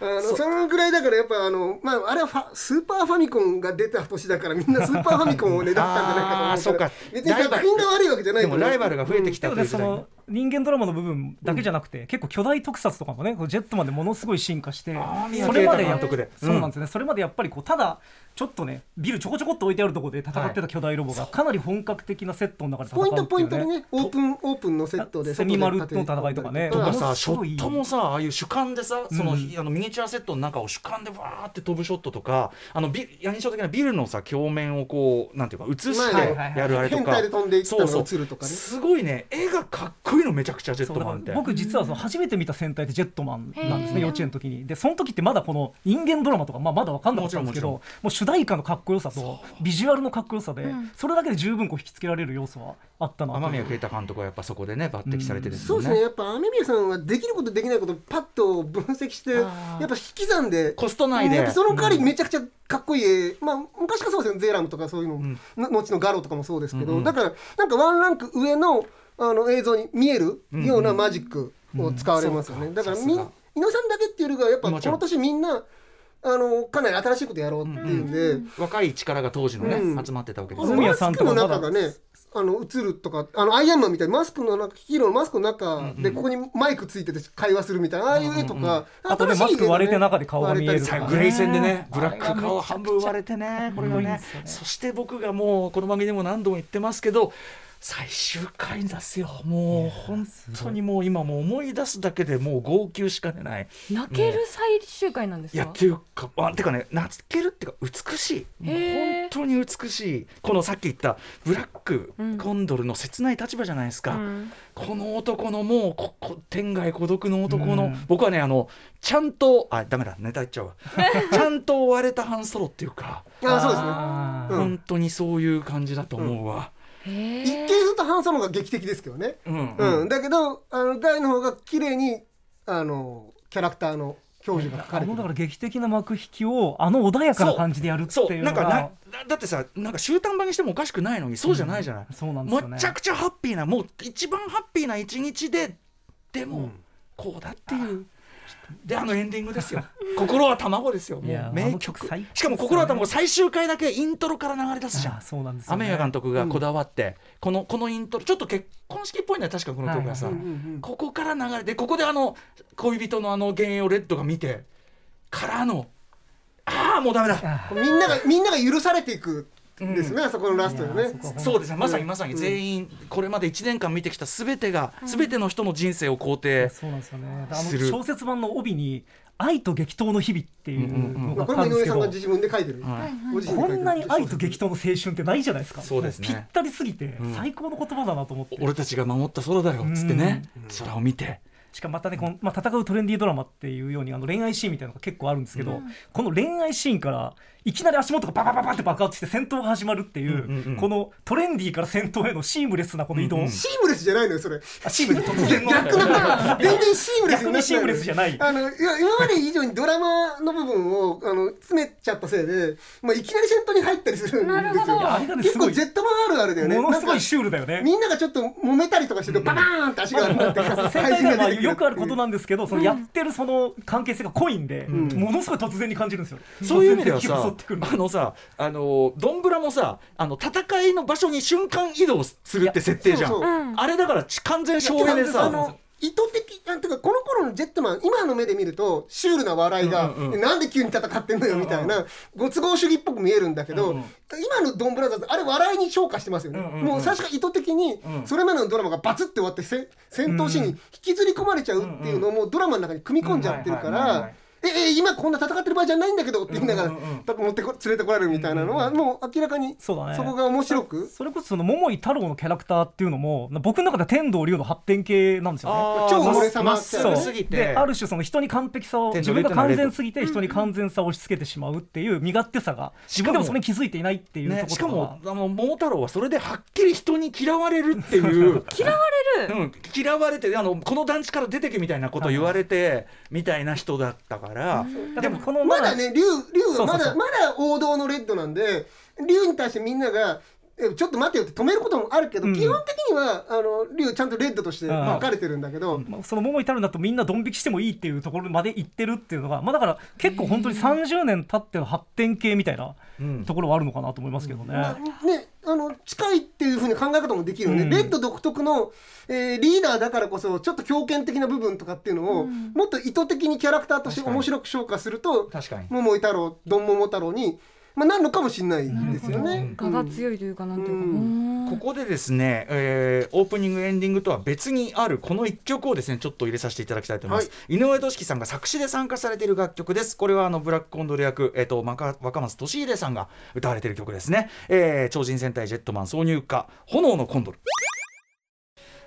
あのそのぐらいだからやっぱあの、まあ、あれはファスーパーファミコンが出た年だからみんなスーパーファミコンをねだったんじゃないかと思うそうか。別に作品が悪いわけじゃないでもライバルが増えてきたいう時代にの人間ドラマの部分だけじゃなくて、結構巨大特撮とかもねジェットマンでものすごい進化してそれまでや啓太監督で。そうなんですよね、それまでやっぱりこうただちょっとねビルちょこちょこっと置いてあるところで戦ってた巨大ロボがかなり本格的なセットの中で戦うポイントポイントにねオープンオープンのセットでセミマルの戦いとかねと。かさショットもさああいう主観でさその、うんあのミニチュアセットの中を主観でわーって飛ぶショットとかあのビ印象的なビルのさ鏡面をこうなんていうか映してはいはいはいやるあれとか。変態で飛んでいったのがそうそう。映るとかね。すごいね。絵がかっこいいのめちゃくちゃジェットマンって。ら僕実はその初めて見た戦隊ってジェットマンなんですね幼稚園の時に。でその時ってまだこの人間ドラマとか、まあ、まだ分かんなかったんですけどももう主題歌のかっこよさとビジュアルのかっこよさで、それだけで十分こう引きつけられる要素はあったなと天宮啓太監督はやっぱそこでね抜擢されてですよね。そうですね。やっぱ雨宮さんはできることできないことをパッと分析してやっぱ引き算でコスト内で。やっぱその代わりめちゃくちゃかっこいい絵、まあ昔からそうですよね。ゼーラムとかそういうの、の後のガロとかもそうですけど、うんうん。だからなんかワンランク上のあの映像に見えるようなマジックを使われますよね、だからみ井さすが。上さんだけっていうよりかはやっぱこの年みんなあのかなり新しいことやろうっていうんで、若い力が当時のね、うん。集まってたわけですよ。ね宮さんマスクの中がねあの映るとかあのアイアンマンみたいにマスクの中ヒーローのマスクの中でここにマイクついてて会話するみたいなああいう絵とか、あとね新しい絵がマスク割れて中で顔が見える割れたりとか。グレイ戦でねブラック顔半分割れてねこれがね。ね。そして僕がもうこの番組でも何度も言ってますけど最終回ですよ。もう本当にもう今もう思い出すだけでもう号泣しかねない。泣ける最終回なんですか？いやっていうかあてかね泣けるっていうか美しい。本当に美しい。このさっき言ったブラックうん。コンドルの切ない立場じゃないですか、うん。この男のもうここ天涯孤独の男の、うん。僕はねあのちゃんとあダメだネタ言っちゃうわ。ちゃんと追われたハンソロっていうか、あそうですね。あーうん。本当にそういう感じだと思うわ、へ一見するとハンソロが劇的ですけどね、うんうん。だけどあのダイの方が綺麗にあのキャラクターの表情が描かあれてる。のだから劇的な幕引きをあの穏やかな感じでやるっていうのが。なんかなだだってさなんか終端版にしてもおかしくないのにそうじゃないじゃない、そうなんですよね。めちゃくちゃハッピーなもう一番ハッピーな一日ででも、こうだっていうであのエンディングですよ。心は卵ですよ。もいうや名曲。しかも心は卵最終回だけイントロから流れ出すじゃん。そうなんですよね。雨宮監督がこだわって、このこのイントロちょっと結婚式っぽいんだよ確かこの曲がさ、ここから流れてここであの恋人のあの幻影をレッドが見てからのああもうダメだ。あみんながみんなが許されていくんですね、あそこのラストでね。そうですね。まさにまさに全員これまで1年間見てきた全てが全ての人の人生を肯定、そうなんですよね。あする。の小説版の帯に「愛と激闘の日々」っていうのがまあ、これも井上さんが自分で書いてる、こんなに愛と激闘の青春ってないじゃないですか。そうですね。もぴったりすぎてん。最高の言葉だなと思って、俺たちが守った空だよっつってね、空を見て。しかもまたねこの、まあ、戦うトレンディードラマっていうようにあの恋愛シーンみたいなのが結構あるんですけど、この恋愛シーンからいきなり足元がババババって爆発して戦闘が始まるっていう,、うんうんうんこのトレンディーから戦闘へのシームレスなこの移動、うんうん。シームレスじゃないのよそれ。あシームレス突然の。逆だから全然シームレスになってない逆にシームレスじゃない。あのいや今まで以上にドラマの部分をあの詰めちゃったせいで、まあ、いきなり戦闘に入ったりするんなるほど。ですよあれがね結構ジェットマンあるあるだよね。ものすごいシュールだよね。みんながちょっと揉めたりとかしてるとババーンって足が上がって戦隊ではよくあることななんですけど、そのやってるその関係性が濃いんで、ん。ものすごい突然に感じるんですよ。そういう意味ではさってくるあのさあのドンブラもさあの戦いの場所に瞬間移動するって設定じゃん。そうそう。うん。あれだからち完全省エネさ。の意図的なんていうかこの頃のジェットマン今の目で見るとシュールな笑いが、うんうんうん。なんで急に戦ってんのよみたいな、ご都合主義っぽく見えるんだけど、うんうん。今のドンブラザーズあれ笑いに昇華してますよね、うんうんうん。もう最初から意図的に、うん。それまでのドラマがバツって終わってせ戦闘シーンに引きずり込まれちゃうっていうのをもうドラマの中に組み込んじゃってるからい。ええ今こんな戦ってる場合じゃないんだけどって言いながら、うんうんうん。多分持ってこ連れてこられるみたいなのは、もう明らかにそうだねこが面白く。それこそその桃井太郎のキャラクターっていうのも僕の中では天童龍の発展系なんですよね。超俺様まっすぎて。である種その人に完璧さを自分が完全すぎて人に完全さを押し付けてしまうっていう身勝手さが自分でもそれに気づいていないっていうところね、しかもあの桃太郎はそれではっきり人に嫌われるっていう。嫌われる、うん、嫌われてあのこの団地から出てけみたいなこと言われてみたいな人だったから、でもこのまだね竜竜はまだそうそうそう。まだ王道のレッドなんで竜に対してみんながえちょっと待てよって止めることもあるけど、うん。基本的にはあの竜ちゃんとレッドとしてうん。分かれてるんだけど、まあその桃井太郎だとみんなドン引きしてもいいっていうところまで行ってるっていうのが、まあ、だから結構本当に30年経っての発展系みたいなうん。ところはあるのかなと思いますけどね。まあねあの近いっていうふうに考え方もできるよね、うん。レッド独特の、えーリーダーだからこそちょっと強権的な部分とかっていうのを、もっと意図的にキャラクターとして面白く消化すると確かに。桃井太郎ドン桃太郎に、まあ、なるのかもしれないですよね。我が強いというかなんていうか、うん。うん。ここでですね、えーオープニングエンディングとは別にあるこの一曲をですねちょっと入れさせていただきたいと思います、井上俊樹さんが作詞で参加されている楽曲です。これはあのブラックコンドル役、えー、と若若松俊秀さんが歌われている曲ですね、えー超人戦隊ジェットマン挿入歌炎のコンドル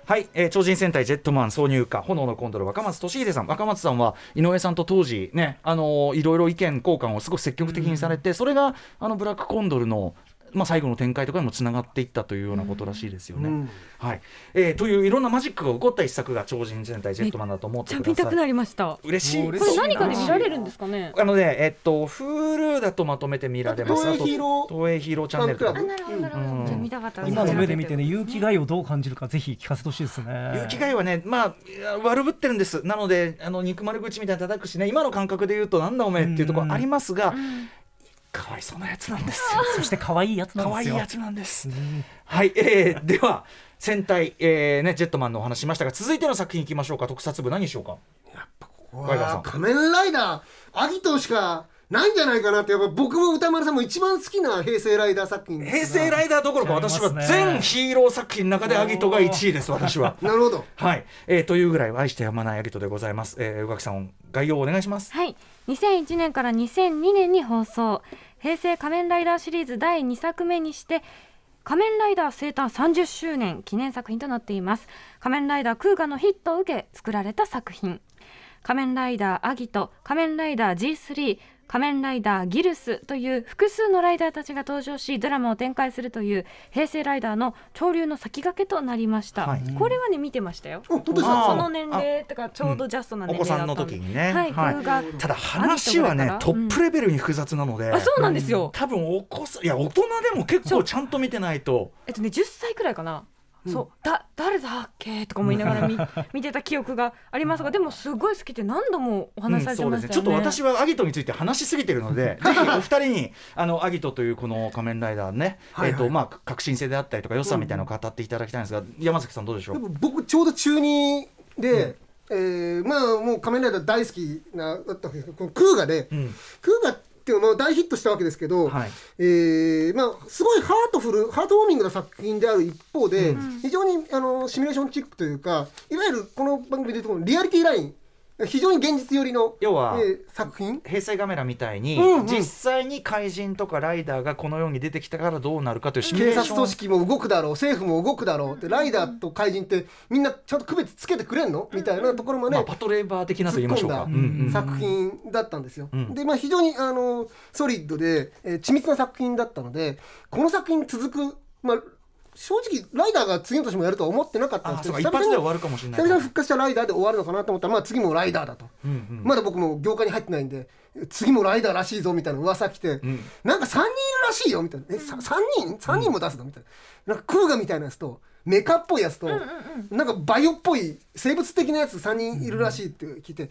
はい、えー超人戦隊ジェットマン挿入歌炎のコンドル若松俊秀さん。若松さんは井上さんと当時ねあのーいろいろ意見交換をすごく積極的にされて、それがあのブラックコンドルのまあ、最後の展開とかにもつながっていったというようなことらしいですよね。うん。はい。えーといういろんなマジックが起こった一作が超人戦隊ジェットマンだと思ってください。見たくなりました。嬉しい。これ何かで見られるんですかね？あのねえっと Hulu だとまとめて見られます。東映ヒーロー東映ヒーローチャンネルあなるほどなるほど、うん。じゃあ見たかった。ら今の目で見てね有機害をどう感じるかぜひ聞かせてほしいですね。有機害はね、まあ、悪ぶってるんです。なので、あの憎まれ口みたいに叩くしね、今の感覚で言うと、なんだおめえっていうところありますが、かわいそうなやつなんですよ。そして可愛いやつなんですよ。可愛いやつなんです。はい、えー、では、戦隊、えーね、ジェットマンのお話しましたが、続いての作品いきましょうか。特撮部何しようか。わワイガーさんあ仮面ライダーアギトしかないんじゃないかなってやっぱ僕も歌丸さんも一番好きな平成ライダー作品です平成ライダーどころか、私は全ヒーロー作品の中でアギトが1位です。私は。なるほどはい、えー、というぐらい愛してやまないアギトでございます。えー、宇垣さん、概要をお願いします。はい2001年から2002年に放送平成仮面ライダーシリーズ第2作目にして仮面ライダー生誕30周年記念作品となっています仮面ライダークウガのヒットを受け作られた作品仮面ライダーアギト仮面ライダー G3 仮面ライダーギルスという複数のライダーたちが登場しドラマを展開するという平成ライダーの潮流の先駆けとなりました、はい。これはね見てましたよ。その年齢とかちょうどジャストなお子さんの年齢だったんで時にね。はい、はい。ただ話はねトップレベルに複雑なので、あそうなんですよ、多分お子さんいや大人でも結構ちゃんと見てないと。えっとね10歳くらいかな、そうだ誰だっけとか思いながら見 見てた記憶がありますがでもすごい好きで何度もお話しされてましたよね,、ちょっと私はアギトについて話しすぎてるのでぜひお二人にあのアギトというこの仮面ライダーね、はいはい。えっ、とまあ革新性であったりとか良さみたいなのを語っていただきたいんですが、山崎さんどうでしょう？でも僕ちょうど中2で、えーまあもう仮面ライダー大好きなだったわけですけどこのクーガで、うん。クーガっていうのも大ヒットしたわけですけど、はい。えーまあ、すごいハートフルハートウォーミングな作品である一方で、非常にあのシミュレーションチックというかいわゆるこの番組でいうとリアリティライン非常に現実寄りの、要はえー作品？平成ガメラみたいに、うんうん。実際に怪人とかライダーがこの世に出てきたからどうなるかというシミュレ警ーション。察組織も動くだろう政府も動くだろうってライダーと怪人ってみんなちゃんと区別つけてくれんの？みたいなところまでまあ、パトレーバー的なと言いましょうか。作品だったんですよ。うん。で、まあ、非常にあのソリッドで、えー緻密な作品だったのでこの作品続く、まあ、正直ライダーが次の年もやるとは思ってなかったんですけど一発で終わるかもしれない久々に復活したライダーで終わるのかなと思ったら、まあ、次もライダーだと、うんうん。まだ僕も業界に入ってないんで次もライダーらしいぞみたいな噂来て、ん。なんか3人いるらしいよみたいな。えさ3人 ?3 人も出すのみたいな。なんかクーガみたいなやつとメカっぽいやつと、なんかバイオっぽい生物的なやつ3人いるらしいって聞いて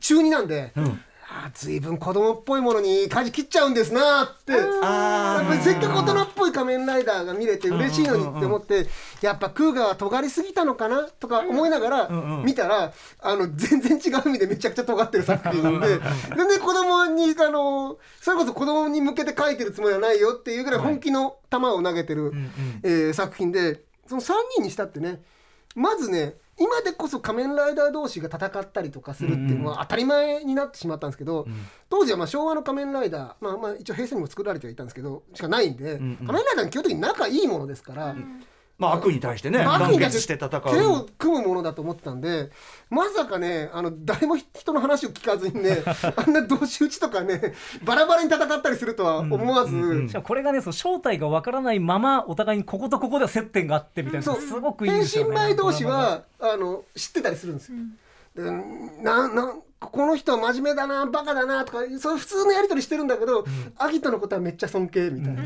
中2なんで、ああ随分子供っぽいものに舵切っちゃうんですなーって。あやっぱりせっかく大人っぽい仮面ライダーが見れて嬉しいのにって思ってやっぱクーガは尖りすぎたのかなとか思いながら見たらあの全然違う意味でめちゃくちゃ尖ってる作品なんで全然子供にあのそれこそ子供に向けて描いてるつもりはないよっていうぐらい本気の球を投げてる、えー作品でその3人にしたってねまずね今でこそ仮面ライダー同士が戦ったりとかするっていうのは当たり前になってしまったんですけど、当時はまあ昭和の仮面ライダー、まあ、まあ一応平成にも作られてはいたんですけどしかないんで、仮面ライダーに基本的に仲いいものですから。まあ、悪に対してね、まあ悪団に対して結して戦う。手を組むものだと思ってたんでまさかねあの誰も人の話を聞かずにね あんな同士討ちとかねバラバラに戦ったりするとは思わず、しかもこれがねその正体がわからないままお互いにこことここでは接点があってみたいなそう。すごくいいん変ですよね。身前同士はあの知ってたりするんですよ。でななこの人は真面目だなバカだなとかそういう普通のやり取りしてるんだけど、アギトのことはめっちゃ尊敬みたいな。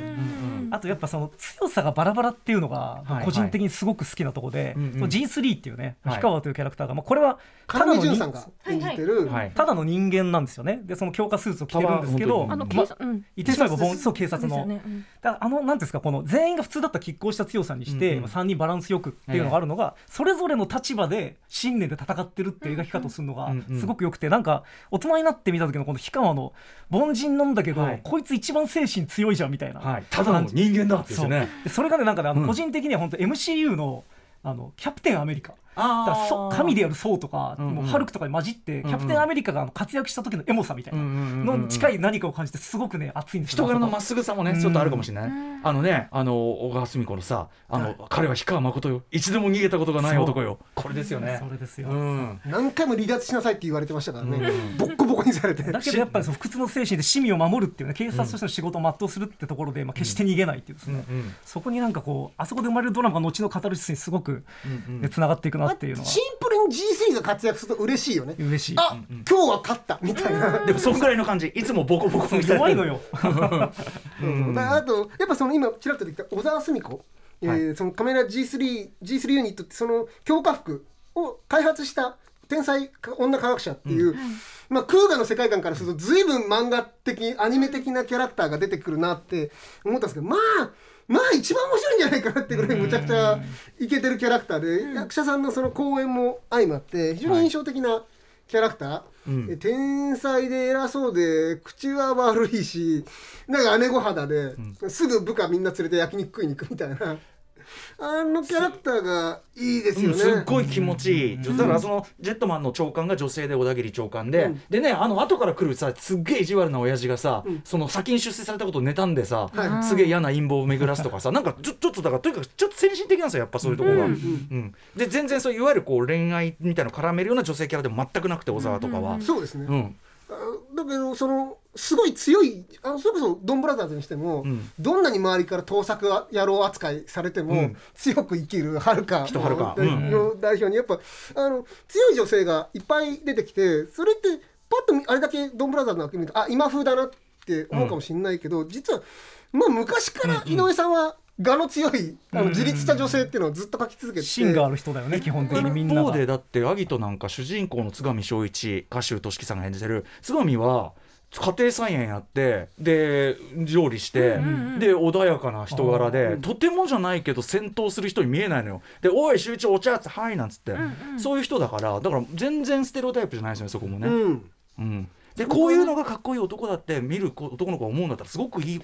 あとやっぱその強さがバラバラっていうのがはい個人的にすごく好きなところで、うんうん。その G3 っていうねはい。氷川というキャラクターが、まあ、これはただ金の人井潤さんが演じてる、はい。ただの人間なんですよね。でその強化スーツを着てるんですけどあのま警察、うん言ってしまえばボンそう警察の、ね。うん。だからあのなんていうんですかこの全員が普通だったら拮抗した強さにして、うんうん。まあ3人バランスよくっていうのがあるのが、それぞれの立場で信念で戦ってるっていう描き方をするのがうんうん。すごくよくてなんか大人になってみた時のこの氷川の凡人なんだけど、はい。こいつ一番精神強いじゃんみたいな、はい、ただの人間だってですそう。よね。でそれがねなんかねあうん。の個人的には本当 MCU のあのキャプテンアメリカあだからそ神であるソウとか、うんうん。もうハルクとかに混じって、キャプテンアメリカが活躍した時のエモさみたいなのに近い何かを感じてすごくね熱いんです人柄のまっっすぐさもね、ちょっとあるかもしれない。あのね、あの小川澄子のさ、あの、彼は氷川誠よ、一度も逃げたことがない男よ。これですよね。そ。れですよ、うん。何回も離脱しなさいって言われてましたからね、ボッコボコにされて。だけどやっぱりその不屈の精神で市民を守るっていうね警察としての仕事を全うするってところで、まあ、決して逃げないっていうですね、うんそこになんかこうあそこで生まれるドラマが後のカタルシスにすごくうんつながっていくなっていうのは。シンプルに G3 が活躍すると嬉しいよね。嬉しい。あ、今日は勝ったみたいな、でもそんぐらいの感じ、いつもボコボコにされてる。弱いの。よ。あとやっぱその今ちらっと出てきた小沢澄子、えーそのカメラ G3, G3 ユニットってその強化服を開発した天才女科学者っていう、まあ、クーガの世界観からすると随分漫画的アニメ的なキャラクターが出てくるなって思ったんですけどまあまあ一番面白いんじゃないかなってぐらいむちゃくちゃイケてるキャラクターで、役者さんのその講演も相まって非常に印象的なキャラクター、うん。え天才で偉そうで口は悪いしなんか姉御肌で、すぐ部下みんな連れて焼肉食いに行くみたいなあのキャラクターがいいですよね。うんすっごい気持ちいい、だからそのジェットマンの長官が女性で小田切長官で、うん。でねあの後から来るさすっげえ意地悪な親父がさ、その先に出世されたことを妬んでさ、はい。すげえ嫌な陰謀を巡らすとかさなんかちょちょっとだからとにかくちょっと先進的なんですよやっぱそういうところが、ううんん。で全然そういわゆるこう恋愛みたいなの絡めるような女性キャラでも全くなくて小沢とかは。そうですね、うん。あだけどそのすごい強いあのそれこそドンブラザーズにしても、うん。どんなに周りから盗作野郎扱いされても、うん。強く生きるはるか。のうん。代表にやっぱあの強い女性がいっぱい出てきてそれってパッと見あれだけドンブラザーズの見るとあ今風だなって思うかもしれないけど、実はまあ昔から井上さんは我の強いあの自立した女性っていうのをずっと書き続けてて芯がある人だよね基本的にみんなが。一方でだってアギトなんか主人公の津上正一歌手としきさんが演じてる津上は家庭菜園やってで料理して、で穏やかな人柄で、とてもじゃないけど戦闘する人に見えないのよ。で「おい集中お茶」っつって「はい」なんつって、そういう人だからだから全然ステレオタイプじゃないですよねそこもね。うん。うんでこういうのがかっこいい男だって見る子男の子が思うんだったらすごくいい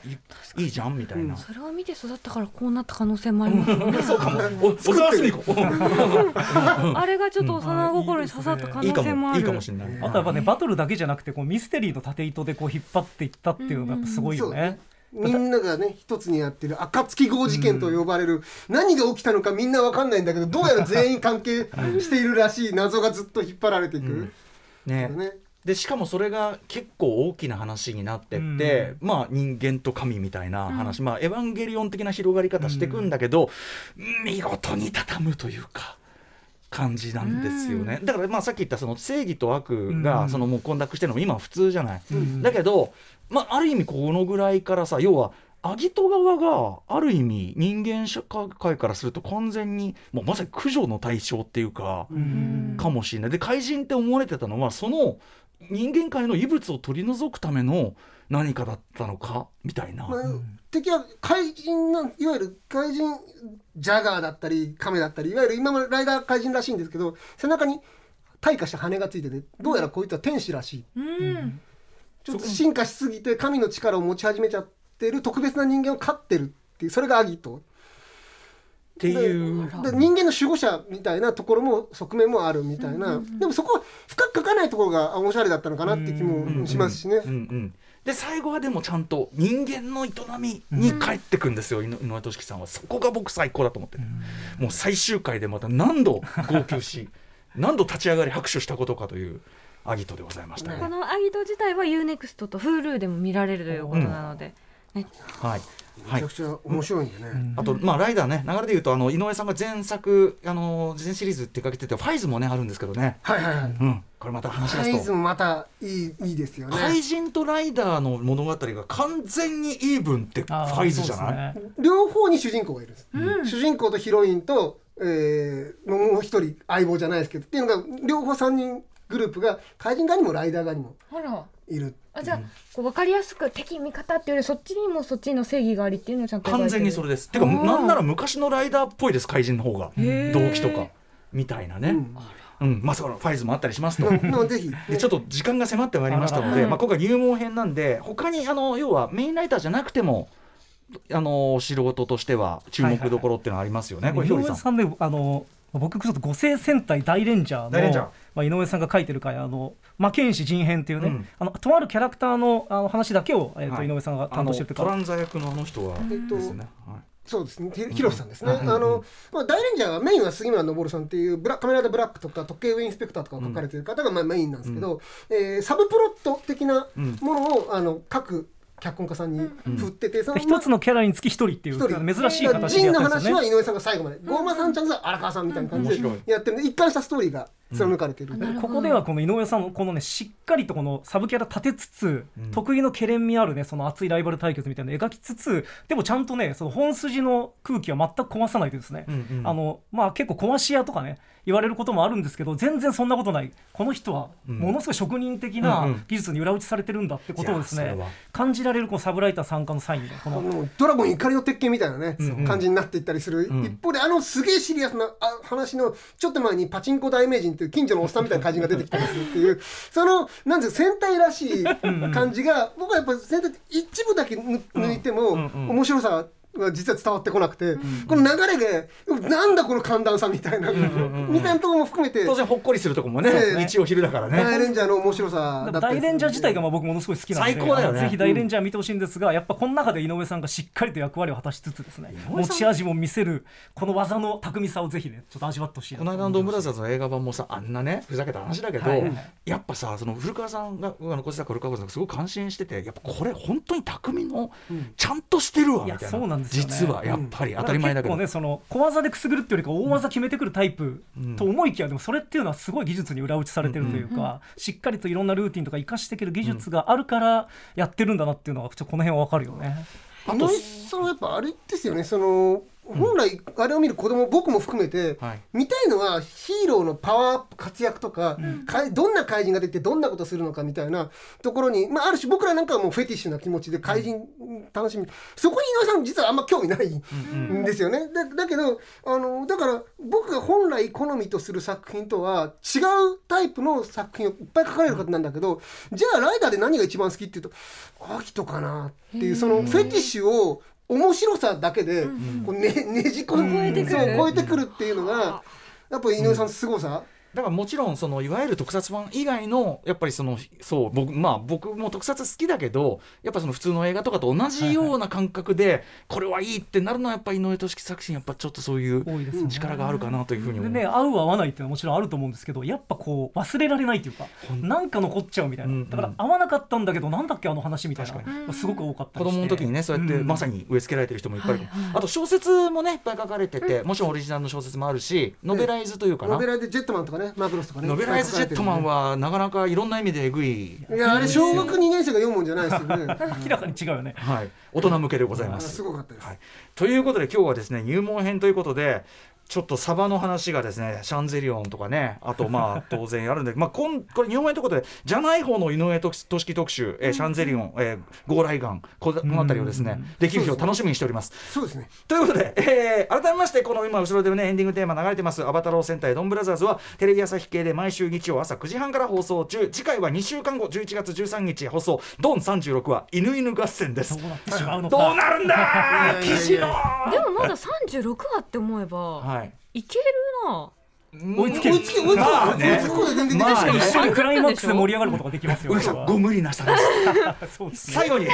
いいじゃんみたいな。それを見て育ったからこうなった可能性もありますよね。そうかも。あれがちょっと幼心に刺さった可能性もある。いいかもしれない。あとやっぱねバトルだけじゃなくてこうミステリーの縦糸でこう引っ張っていったっていうのがやっぱすごいよね。みんながね一つにやってる暁号事件と呼ばれる、何が起きたのかみんなわかんないんだけどどうやら全員関係しているらしい。謎がずっと引っ張られていく、ね。ねでしかもそれが結構大きな話になってって、まあ人間と神みたいな話、まあエヴァンゲリオン的な広がり方していくんだけど、見事に畳むというか。感じなんですよね、だからまあさっき言ったその正義と悪うがん。そのもう混濁してるのも今は普通じゃない、ん。だけど、まあ、ある意味このぐらいからさ要はアギト側がある意味人間社会からすると完全にもうまさに駆除の対象っていうか、うん。かもしれない。で怪人って思われてたのはその人間界の異物を取り除くための何かだったのかみたいな、まあ敵は怪人なんいわゆる怪人ジャガーだったりカメだったりいわゆる今のライダー怪人らしいんですけど背中に退化した羽がついててどうやらこいつは天使らしい。うん。ちょっと進化しすぎて神の力を持ち始めちゃってる特別な人間を飼ってるっていうそれがアギトっていう。で人間の守護者みたいなところも側面もあるみたいな、でもそこは深く書かないところがあおしゃれだったのかなって気もしますしね、うんうん、で最後はでもちゃんと人間の営みに帰ってくんですよ、井上井上俊樹さんは。そこが僕最高だと思って。る、もう最終回でまた何度号泣し 何度立ち上がり拍手したことかというアギトでございましたね。このアギト自体は UNEXT と Hulu でも見られるということなので、ねはい。はい。めちゃくちゃ面白いんでね、あと、まあ、ライダーね、流れで言うと、あの井上さんが前作、あの全シリーズ手掛けてて、ファイズもね、あるんですけどね。はいはいはい。うん、これまた話しサイズ出すと。もまたいいいいですよね。怪人とライダーの物語が完全にイーブンってファイズじゃない？ね。両方に主人公がいるんです、主人公とヒロインと、えーもう一人相棒じゃないですけどっていうのが両方3人グループが怪人側にもライダー側にもいるあじゃあこう分かりやすく敵味方っていうよりそっちにもそっちの正義がありっていうのをちゃんと完全にそれです。てか、なんなら昔のライダーっぽいです、怪人の方が。動機とか。みたいなね。うん、まあ、そのファイズもあったりしますと。なのでぜひ、ね でちょっと時間が迫ってまいりましたので、まあ、今回入門編なんで他にあの要はメインライターじゃなくてもあの素人としては注目どころっていうのはありますよね、これひ井ょりさん。上さんねあの僕ちょっと五星戦隊大レンジャーの大レンジャーまあ、井上さんが書いてる回あの魔剣士陣編っていうね、うん。あのとあるキャラクターのあの話だけを、えーとはい。井上さんが担当してるっていうか。トランザ役のあの人はえっとですね。はい。そうですね。ひヒロシさんですね、うん。あの、まあ、大レンジャーはメインは杉村昇さんっていうブラカメラでブラックとか時計ウェインスペクターとかを書かれてる方がまあメインなんですけど、えーサブプロット的なものを、あの各脚本家さんに振ってて、そで一つのキャラにつき一人っていう珍しい形でジンの。話は井上さんが最後まで、ゴーマさんちゃんと荒川さんみたいな感じでやってるんで一貫したストーリーが貫かれてる、なるほど。ここではこの井上さんのこのねしっかりとこのサブキャラ立てつつ、得意のケレン味あるねその熱いライバル対決みたいなの描きつつでもちゃんとねその本筋の空気は全く壊さないでですね、うんうん。あのまあ結構壊し屋とかね言われることもあるんですけど全然そんなことない。この人はものすごい職人的うんうなん。技術に裏打ちされてるんだってことをですね、いやそれは。感じられるこのサブライター参加のサインでこのドラゴン怒りの鉄拳みたいなね、んう。ん感じになっていったりする、ん一方であのすげえシリアスなあ話のちょっと前にパチンコ大名人っていう近所のおっさんみたいな感じが出てきたりするっていうそのなんですか戦隊らしい感じが僕はやっぱ戦隊って一部だけ抜抜いても面白さが実は伝わってこなくて、この流れでなんだこの寒暖差みたいな、みたいなところも含めて。当然ほっこりするとこもね、ええ。日曜昼だから大ね。レンジャーの面白さ大レンジャー自体がまあ僕ものすごい好きなので。最高だよね。ぜひ大レンジャー見てほしいんですが、やっぱこの中で井上さんがしっかりと役割を果たしつつですね持ち味も見せるこの技の巧みさをぜひねちょっと味わってほしいなこの間のドンブラザーズの映画版もさあんなねふざけた話だけど、はいはいやっぱさその古川さんがあの小坂古川さんがすごい感心しててやっぱこれ本当に匠の、ちゃんとしてるわいやみたいな。そうなんね。実はやっぱり当たり前だけど、結構ねその小技でくすぐるっていうよりか大技決めてくるタイプと思いきや、でもそれっていうのはすごい技術に裏打ちされてるというか、しっかりといろんなルーティンとか生かしていける技術があるからやってるんだなっていうのがちょっとこの辺はわかるよね。あと井上さんはやっぱあれですよねその本来あれを見る子供僕も含めて、はい。見たいのはヒーローのパワーアップ活躍とか、どんな怪人が出てどんなことするのかみたいなところに、まあ、ある種僕らなんかはもうフェティッシュな気持ちで怪人楽しみ、そこに井上さん実はあんま興味ないんですよね。だだけどあのだから僕が本来好みとする作品とは違うタイプの作品をいっぱい書かれる方なんだけど、じゃあライダーで何が一番好きっていうとアキトかなっていうそのフェティッシュを面白さだけでこうねねじ込ん超えてくる。そう超えてくるっていうのがやっぱり井上さんの凄さ、だからもちろんそのいわゆる特撮版以外のやっぱりそのそう僕まあ僕も特撮好きだけどやっぱその普通の映画とかと同じような感覚でこれはいいってなるのはやっぱ井上俊樹作品やっぱちょっとそういう力があるかなというふうに思う。でね合う合わないっていうのはもちろんあると思うんですけどやっぱこう忘れられないというかなんか残っちゃうみたいうんうなん。だから合わなかったんだけどなんだっけあの話みたい確なすごく多かった子りして。供の時にねそうやってうん。まさに植え付けられてる人もいっぱいいる、あと小説もねいっぱい書かれてて、もちろんオリジナルの小説もあるしノベライズというかな、ノベラでジェットマンとかねマクロスとかね。ノベライズジェットマンはなかなかいろんな意味でえぐい、いやあれ小学2年生が読むもんじゃないですよね。明らかに違うよね。はい、大人向けでございあます。す。ごかったです、はい、ということで今日はですね入門編ということでちょっとサバの話がですねシャンゼリオンとかねあとまあ 当然あるんで、まあ、こんこれ入門編ということでじゃない方の井上俊樹特集、えーシャンゼリオン、えー、ゴーライガンここの辺りをですねできる日を楽しみにしております。そうですね。ということで、えー改めましてこの今後ろでねエンディングテーマ流れてます「アバタロー戦隊ドンブラザーズ」はテレビ朝日系で毎週日曜朝9時半から放送中次回は2週間後11月13日放送「ドン36」は「犬犬合戦」です。どうなってしまうのどうかなるんだー！記事のでもまだ36話って思えばはいい。けるな。追いつける。追いつけ追いつけまあね。追いつくことで全然できまあねない。一緒にクライマックスで盛り上がることができますよ。ご無理なさです最後に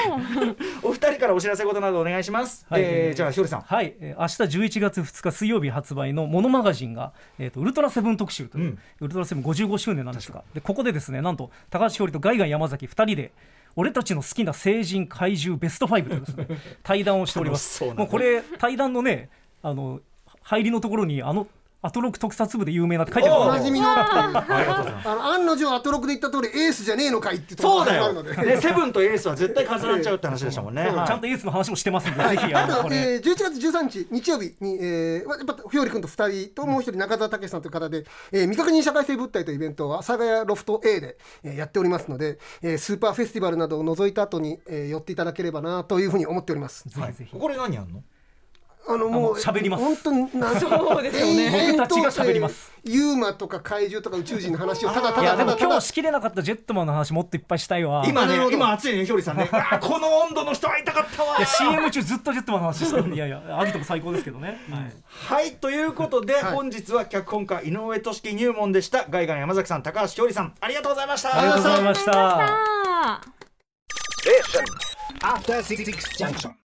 お二人からお知らせことなどお願いします、はい。えーじゃあひょりさん。はい、えー明日11月2日水曜日発売のモノマガジンが、えー、とウルトラセブン特集という、うん。ウルトラセブン55周年なんですがでここでですねなんと高橋ひょりとガイガン山崎2人で俺たちの好きな成人怪獣ベスト5というですね 対談をしております。もうこれ対談のねあの入りのところにあのアトロク特撮部で有名なって書いてあるおなじみの。あの案の定アトロクで言った通りエースじゃねえのかいってそうだよ、ね、セブンとエースは絶対重なっちゃうって話でしたもんね、はい。ちゃんとエースの話もしてますんで、ぜひああと、えー、11月13日日曜日に、えー、やっぱひより君と2人ともう一人中澤武さんという方で、えー未確認社会性物体というイベントを阿佐ヶ谷ロフト A で、えーやっておりますので、えースーパーフェスティバルなどを除いた後に、えー寄っていただければなというふうに思っております。ぜひぜひ。これ何やんのあのもう喋ります。本当になそうですよね。僕たちが喋ります。えーユーマとか怪獣とか宇宙人の話をただたいやでもだただ今日しきれなかったジェットマンの話もっといっぱいしたいわ。今ね今熱いねひょりさんね。この温度の人会いたかったわいや CM 中ずっとジェットマンの話してるんでいやいやアギトも最高ですけどね、はい。はい。ということで、はい。本日は脚本家井上俊樹入門でした。ガイガン山崎さん高橋ひょりさん。ありがとうございました。ありがとうございました。あー Station. After Six Junction.